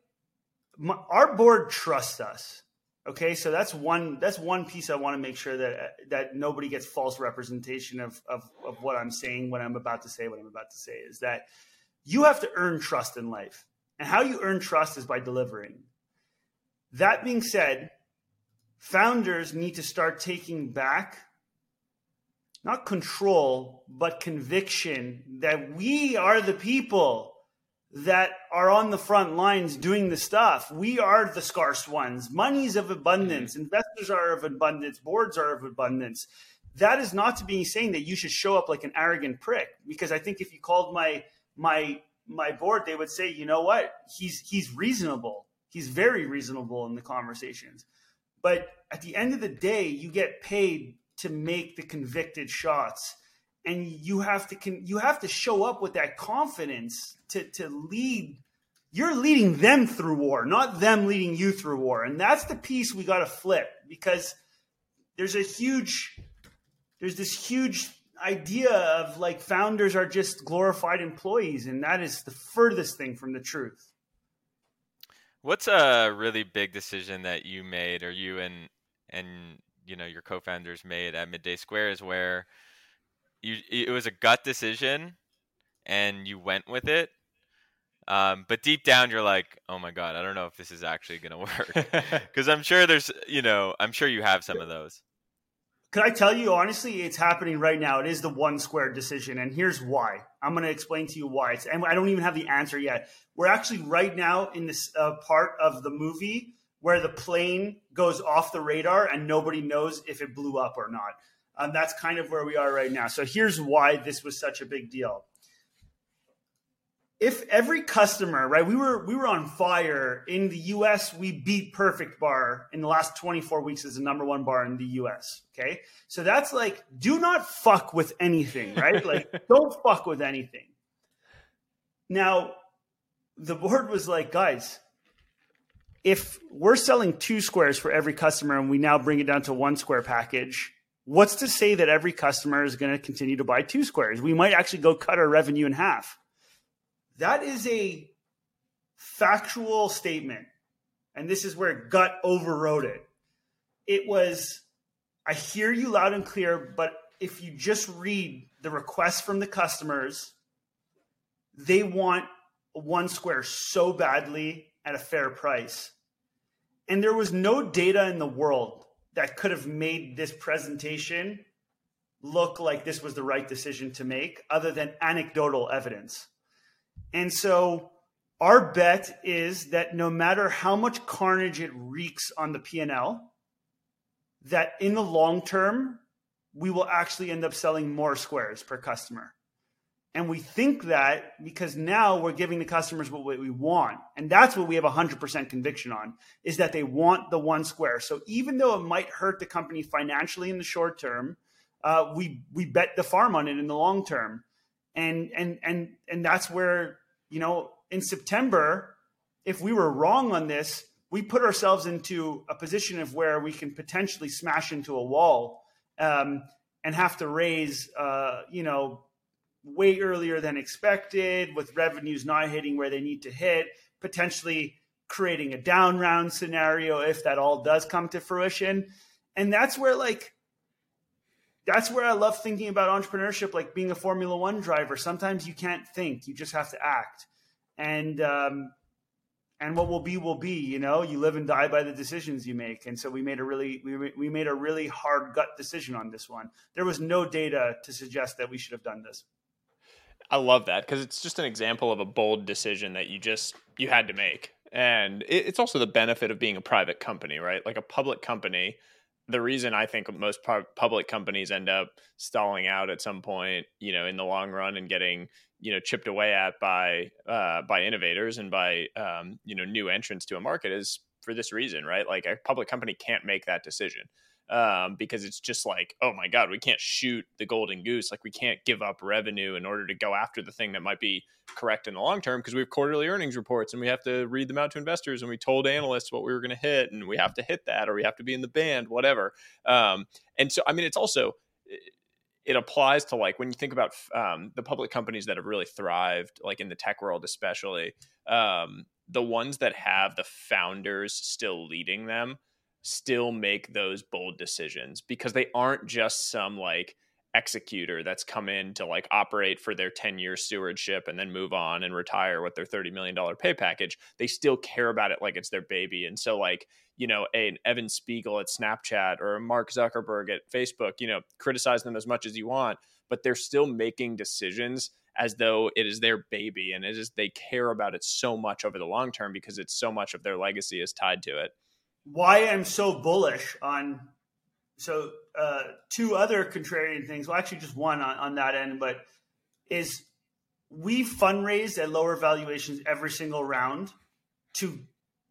my, our board trusts us. Okay, so that's one that's one piece I want to make sure that that nobody gets false representation of, of of what I'm saying when I'm about to say what I'm about to say is that you have to earn trust in life. And how you earn trust is by delivering. That being said, founders need to start taking back not control, but conviction that we are the people that are on the front lines doing the stuff. We are the scarce ones. Money's of abundance. Mm-hmm. Investors are of abundance. Boards are of abundance. That is not to be saying that you should show up like an arrogant prick. Because I think if you called my my my board, they would say, you know what, he's he's reasonable. He's very reasonable in the conversations. But at the end of the day, you get paid to make the convicted shots and you have to you have to show up with that confidence to to lead you're leading them through war not them leading you through war. And that's the piece we got to flip because there's a huge there's this huge idea of like founders are just glorified employees and that is the furthest thing from the truth. What's a really big decision that you made or you and and you know your co-founders made at midday square is where you it was a gut decision and you went with it um, but deep down you're like oh my god i don't know if this is actually going to work. Because i'm sure there's you know i'm sure you have some of those. Could i tell you honestly it's happening right now. It is the one square decision and here's why. I'm going to explain to you why. It's and i don't even have the answer yet. We're actually right now in this uh, part of the movie where the plane goes off the radar and nobody knows if it blew up or not. Um, that's kind of where we are right now. So here's why this was such a big deal. If every customer, right, we were we were on fire in the US, we beat Perfect Bar in the last 24 weeks as the number one bar in the US. Okay. So that's like, do not fuck with anything, right? like, don't fuck with anything. Now, the board was like, guys, if we're selling two squares for every customer and we now bring it down to one square package, what's to say that every customer is going to continue to buy two squares? We might actually go cut our revenue in half. That is a factual statement. And this is where gut overrode it. It was, I hear you loud and clear, but if you just read the requests from the customers, they want one square so badly at a fair price. And there was no data in the world that could have made this presentation look like this was the right decision to make other than anecdotal evidence. And so our bet is that no matter how much carnage it wreaks on the P&L, that in the long term, we will actually end up selling more squares per customer. And we think that because now we're giving the customers what we want. And that's what we have 100% conviction on is that they want the one square. So even though it might hurt the company financially in the short term, uh, we, we bet the farm on it in the long term. And, and, and, and that's where, you know, in September, if we were wrong on this, we put ourselves into a position of where we can potentially smash into a wall um, and have to raise, uh, you know, way earlier than expected, with revenues not hitting where they need to hit, potentially creating a down round scenario if that all does come to fruition. And that's where, like, that's where I love thinking about entrepreneurship, like being a Formula One driver. Sometimes you can't think, you just have to act. And, um, and what will be will be you know you live and die by the decisions you make and so we made a really we, we made a really hard gut decision on this one there was no data to suggest that we should have done this I love that because it's just an example of a bold decision that you just you had to make, and it, it's also the benefit of being a private company, right? Like a public company. The reason I think most public companies end up stalling out at some point, you know, in the long run and getting you know chipped away at by uh, by innovators and by um, you know new entrants to a market is for this reason, right? Like a public company can't make that decision um, because it's just like, oh my God, we can't shoot the golden goose. Like we can't give up revenue in order to go after the thing that might be correct in the long term because we have quarterly earnings reports and we have to read them out to investors and we told analysts what we were going to hit and we have to hit that or we have to be in the band, whatever. Um, and so, I mean, it's also, it applies to like when you think about um, the public companies that have really thrived, like in the tech world, especially um, the ones that have the founders still leading them still make those bold decisions because they aren't just some like executor that's come in to like operate for their 10 year stewardship and then move on and retire with their 30 million dollar pay package. They still care about it like it's their baby. And so like you know an evan spiegel at snapchat or mark zuckerberg at facebook you know criticize them as much as you want but they're still making decisions as though it is their baby and it is they care about it so much over the long term because it's so much of their legacy is tied to it why I'm so bullish on so uh, two other contrarian things. Well, actually, just one on, on that end, but is we fundraised at lower valuations every single round to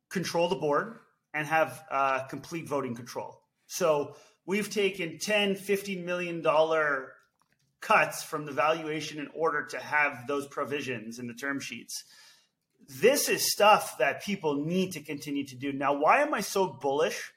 control the board and have uh, complete voting control. So we've taken 10, 15 million dollar cuts from the valuation in order to have those provisions in the term sheets this is stuff that people need to continue to do. Now, why am I so bullish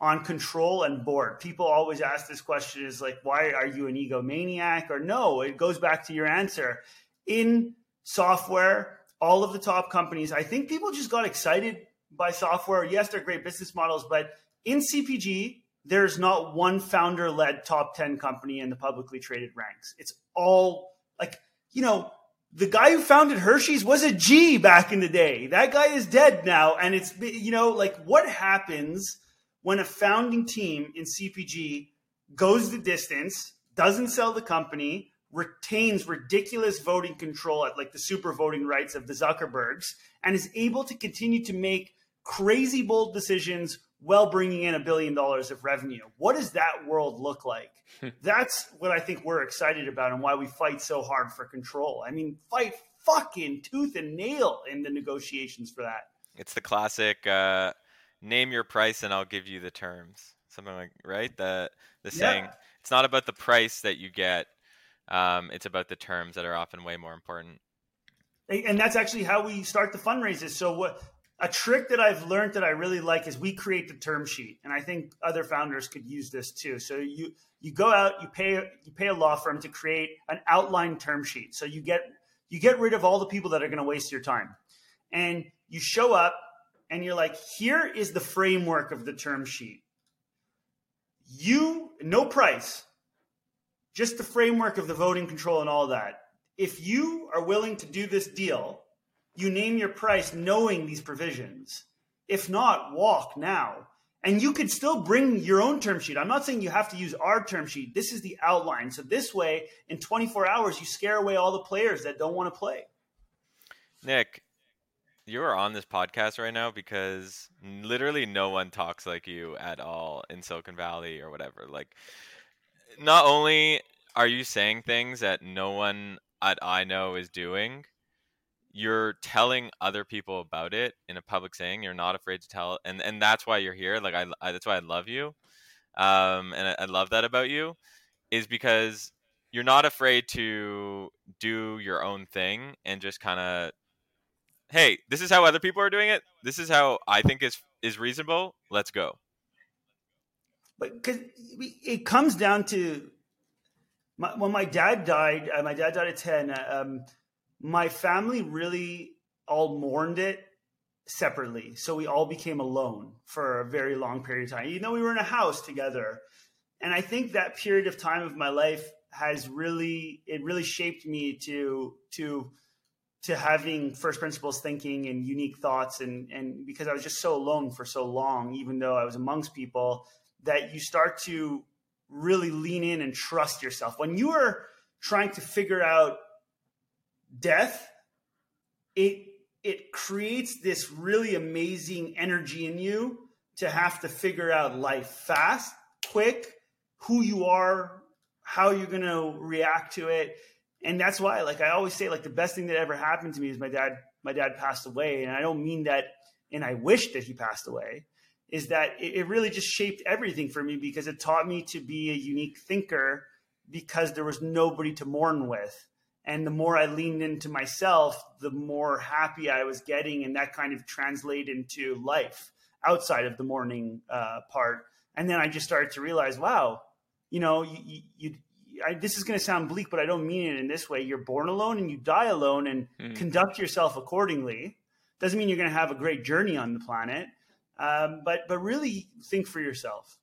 on control and board? People always ask this question is like, why are you an egomaniac? Or no, it goes back to your answer. In software, all of the top companies, I think people just got excited by software. Yes, they're great business models, but in CPG, there's not one founder led top 10 company in the publicly traded ranks. It's all like, you know, the guy who founded Hershey's was a G back in the day. That guy is dead now. And it's, you know, like what happens when a founding team in CPG goes the distance, doesn't sell the company, retains ridiculous voting control at like the super voting rights of the Zuckerbergs, and is able to continue to make crazy bold decisions while bringing in a billion dollars of revenue. What does that world look like? That's what I think we're excited about and why we fight so hard for control. I mean, fight fucking tooth and nail in the negotiations for that. It's the classic uh, name your price and I'll give you the terms. Something like right? The the saying Yeah. it's not about the price that you get. Um, it's about the terms that are often way more important. and that's actually how we start the fundraisers. So what a trick that I've learned that I really like is we create the term sheet, and I think other founders could use this too. So you you go out, you pay you pay a law firm to create an outline term sheet. So you get you get rid of all the people that are going to waste your time, and you show up and you're like, here is the framework of the term sheet. You no price, just the framework of the voting control and all that if you are willing to do this deal, you name your price knowing these provisions. If not, walk now. And you could still bring your own term sheet. I'm not saying you have to use our term sheet. This is the outline. So this way, in 24 hours, you scare away all the players that don't want to play. Nick, you are on this podcast right now because literally no one talks like you at all in Silicon Valley or whatever. Like, not only are you saying things that no one at I know is doing, you're telling other people about it in a public saying. You're not afraid to tell, and and that's why you're here. Like I, I that's why I love you, um, and I, I love that about you, is because you're not afraid to do your own thing and just kind of hey, this is how other people are doing it. This is how I think is is reasonable. Let's go. But because it comes down to my, when my dad died, uh, my dad died at 10. uh, Um, my family really all mourned it separately. So we all became alone for a very long period of time, even though we were in a house together. And I think that period of time of my life has really, it really shaped me to, to, to having first principles thinking and unique thoughts. And, and because I was just so alone for so long, even though I was amongst people, that you start to really lean in and trust yourself. When you are trying to figure out death, it it creates this really amazing energy in you to have to figure out life fast, quick, who you are, how you're going to react to it. And that's why like I always say like the best thing that ever happened to me is my dad my dad passed away and I don't mean that and I wish that he passed away is that it, it really just shaped everything for me because it taught me to be a unique thinker because there was nobody to mourn with. And the more I leaned into myself, the more happy I was getting. And that kind of translated into life outside of the mourning uh, part. And then I just started to realize, wow, you know, you, you, you I, this is going to sound bleak, but I don't mean it in this way. You're born alone and you die alone and Mm. conduct yourself accordingly. Doesn't mean you're going to have a great journey on the planet, um, but but really think for yourself.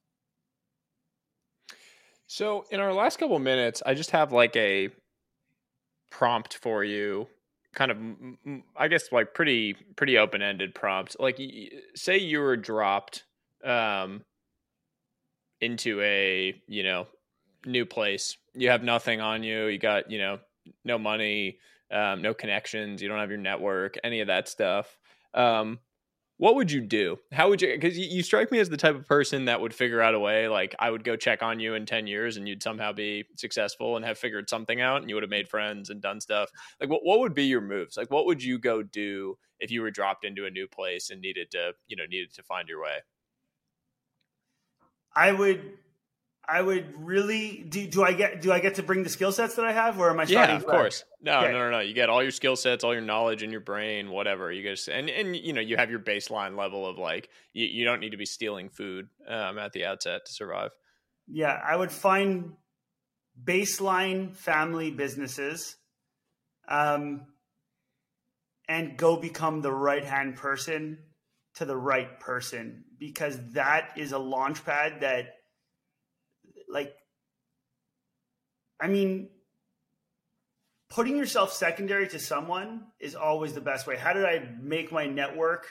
So, in our last couple minutes, I just have like a prompt for you, kind of, I guess, like pretty pretty open ended prompt. Like, say you were dropped um, into a you know new place. You have nothing on you. You got you know no money, um, no connections. You don't have your network, any of that stuff. Um, what would you do? How would you? Because you, strike me as the type of person that would figure out a way. Like I would go check on you in ten years, and you'd somehow be successful and have figured something out, and you would have made friends and done stuff. Like what? What would be your moves? Like what would you go do if you were dropped into a new place and needed to, you know, needed to find your way? I would I would really do. Do I get do I get to bring the skill sets that I have, or am I starting? Yeah, of fresh? course. No, Okay. no, no, no. You get all your skill sets, all your knowledge in your brain, whatever. You guys and and you know you have your baseline level of like you, you don't need to be stealing food um, at the outset to survive. Yeah, I would find baseline family businesses, um, and go become the right hand person to the right person because that is a launch pad that, like, I mean, putting yourself secondary to someone is always the best way. How did I make my network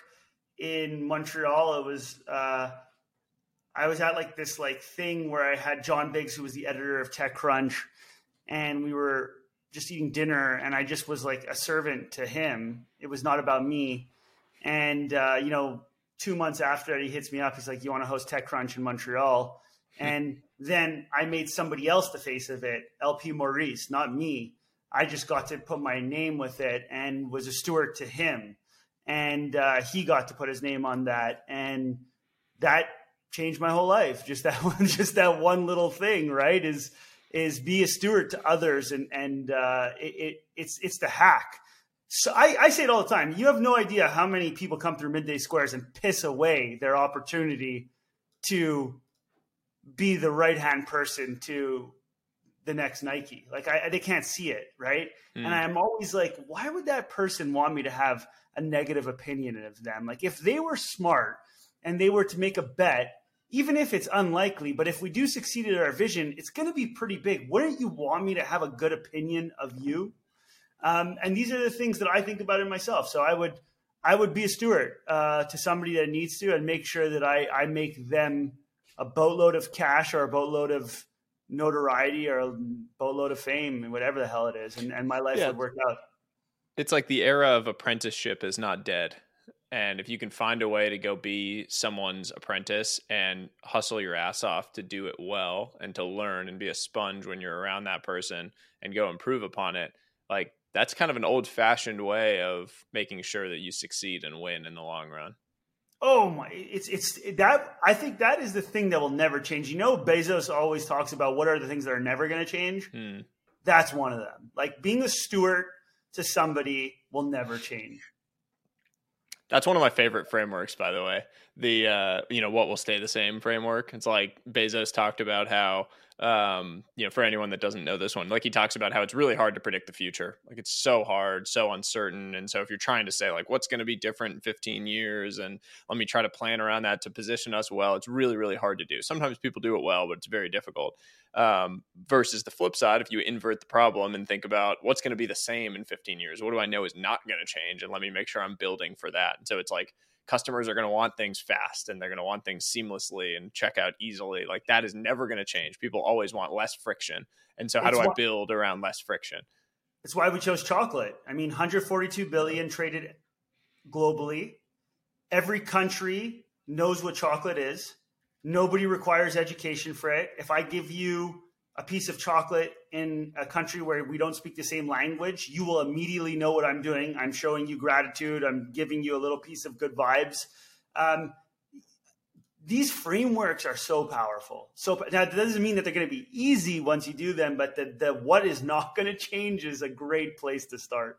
in Montreal? It was. Uh, I was at like this like thing where I had John Biggs, who was the editor of TechCrunch, and we were just eating dinner, and I just was like a servant to him. It was not about me, and uh, you know, two months after he hits me up. He's like, "You want to host TechCrunch in Montreal?" And then I made somebody else the face of it, LP Maurice, not me. I just got to put my name with it and was a steward to him, and uh, he got to put his name on that, and that changed my whole life. Just that one, just that one little thing, right? Is is be a steward to others, and and uh, it, it, it's it's the hack. So I, I say it all the time. You have no idea how many people come through midday squares and piss away their opportunity to be the right hand person to the next Nike. Like I, they can't see it, right? Mm. And I'm always like, why would that person want me to have a negative opinion of them? Like if they were smart and they were to make a bet even if it's unlikely, but if we do succeed at our vision, it's going to be pretty big. Wouldn't you want me to have a good opinion of you? Um, and these are the things that I think about in myself. So I would, I would be a steward uh, to somebody that needs to, and make sure that I, I make them a boatload of cash or a boatload of notoriety or a boatload of fame, and whatever the hell it is, and, and my life yeah. would work out. It's like the era of apprenticeship is not dead. And if you can find a way to go be someone's apprentice and hustle your ass off to do it well and to learn and be a sponge when you're around that person and go improve upon it, like that's kind of an old fashioned way of making sure that you succeed and win in the long run. Oh my! It's it's that I think that is the thing that will never change. You know, Bezos always talks about what are the things that are never going to change. Hmm. That's one of them. Like being a steward to somebody will never change. That's one of my favorite frameworks, by the way. The uh, you know what will stay the same framework. It's like Bezos talked about how um, you know for anyone that doesn't know this one, like he talks about how it's really hard to predict the future. Like it's so hard, so uncertain, and so if you're trying to say like what's going to be different in 15 years, and let me try to plan around that to position us well, it's really really hard to do. Sometimes people do it well, but it's very difficult. Um, versus the flip side, if you invert the problem and think about what's going to be the same in 15 years, what do I know is not going to change, and let me make sure I'm building for that. And so it's like customers are going to want things fast and they're going to want things seamlessly and check out easily. Like that is never going to change. People always want less friction. And so, how it's do I build around less friction? It's why we chose chocolate. I mean, 142 billion traded globally. Every country knows what chocolate is. Nobody requires education for it. If I give you a piece of chocolate in a country where we don't speak the same language, you will immediately know what I'm doing. I'm showing you gratitude. I'm giving you a little piece of good vibes. Um, these frameworks are so powerful. So now that doesn't mean that they're going to be easy once you do them, but the, the what is not going to change is a great place to start.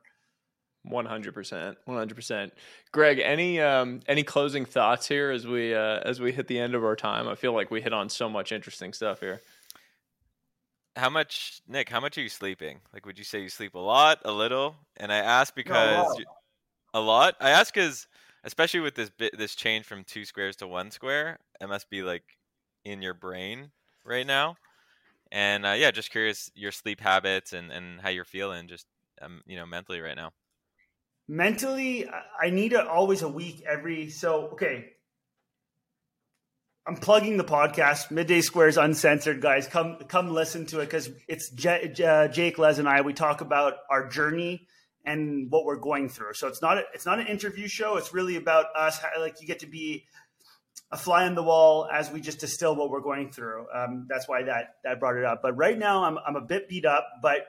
One hundred percent, one hundred percent. Greg, any um, any closing thoughts here as we uh, as we hit the end of our time? I feel like we hit on so much interesting stuff here. How much, Nick? How much are you sleeping? Like, would you say you sleep a lot, a little? And I ask because no, a, lot. a lot. I ask because, especially with this bit, this change from two squares to one square, it must be like in your brain right now. And uh, yeah, just curious your sleep habits and and how you're feeling, just um, you know, mentally right now mentally i need a, always a week every so okay i'm plugging the podcast. Midday squares uncensored guys. Come come listen to it because it's J, J, jake les and i we talk about our journey and what we're going through. So it's not a, it's not an interview show. It's really about us like you get to be a fly on the wall as we just distill what we're going through. Um, that's why that that brought it up. But right now i'm, I'm a bit beat up but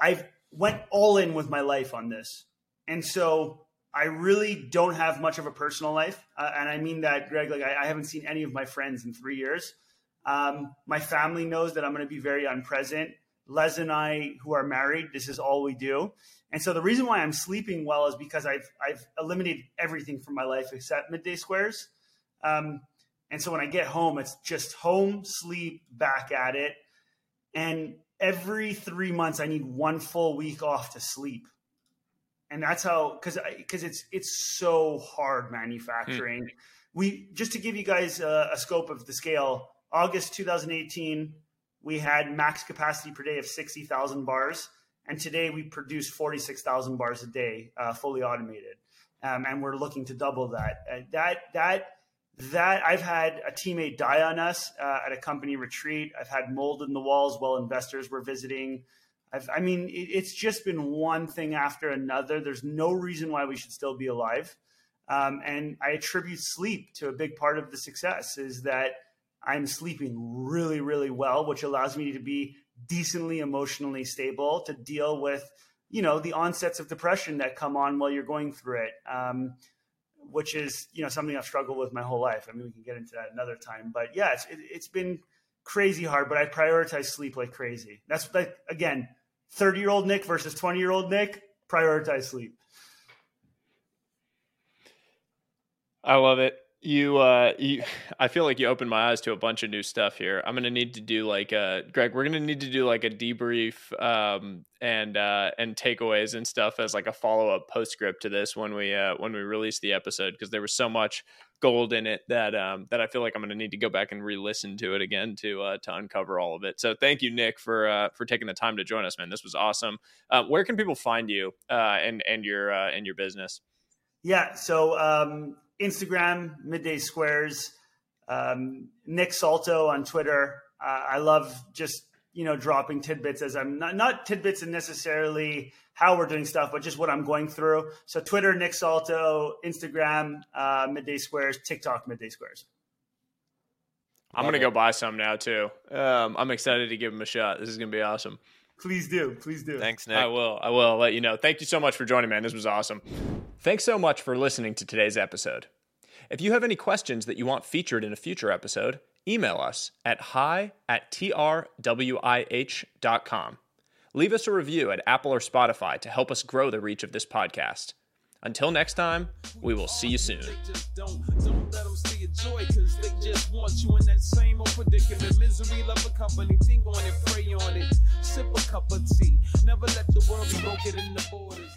i've went all in with my life on this. And so I really don't have much of a personal life. Uh, and I mean that, Greg, like I, I, haven't seen any of my friends in three years. Um, my family knows that I'm going to be very unpresent. Les and I, who are married, this is all we do. And so the reason why I'm sleeping well is because I've, I've eliminated everything from my life except midday squares. Um, and so when I get home, it's just home, sleep, back at it. And every three months, I need one full week off to sleep and that's how because because it's it's so hard manufacturing. Mm. We just to give you guys a, a, scope of the scale. August 2018, we had max capacity per day of 60,000 bars, and today we produce 46,000 bars a day, uh, fully automated, um, and we're looking to double that. Uh, that that that I've had a teammate die on us uh, at a company retreat. I've had mold in the walls while investors were visiting. I've, i mean, it, it's just been one thing after another. There's no reason why we should still be alive. Um, and I attribute sleep to a big part of the success is that I'm sleeping really, really well, which allows me to be decently emotionally stable to deal with, you know, the onsets of depression that come on while you're going through it. Um, which is, you know, something I've struggled with my whole life. I mean, we can get into that another time, but yeah, it's, it, it's been crazy hard, but I prioritize sleep like crazy. That's like, again, 30 year old Nick versus 20 year old Nick, prioritize sleep. I love it. You, uh, you, I feel like you opened my eyes to a bunch of new stuff here. I'm gonna need to do like a Greg. We're gonna need to do like a debrief, um, and uh, and takeaways and stuff as like a follow up postscript to this when we uh, when we release the episode because there was so much gold in it that um, that I feel like I'm gonna need to go back and re-listen to it again to uh, to uncover all of it. So thank you, Nick, for uh, for taking the time to join us, man. This was awesome. Uh, where can people find you uh, and and your uh, and your business? Yeah, so um, Instagram, Midday Squares, um, Nick Salto on Twitter. Uh, I love just you know dropping tidbits as I'm not not tidbits and necessarily how we're doing stuff, but just what I'm going through. So Twitter, Nick Salto, Instagram, uh, Midday Squares, TikTok, Midday Squares. I'm gonna go buy some now too. Um, I'm excited to give them a shot. This is gonna be awesome. Please do, please do. Thanks, Nick. I will. I will let you know. Thank you so much for joining, man. This was awesome. Thanks so much for listening to today's episode. If you have any questions that you want featured in a future episode, email us at hi at trwih.com. Leave us a review at Apple or Spotify to help us grow the reach of this podcast. Until next time, we will see you soon. Joy, cause they just want you in that same old predicament. Misery, love a company, think on it, pray on it. Sip a cup of tea. Never let the world be broken in the borders.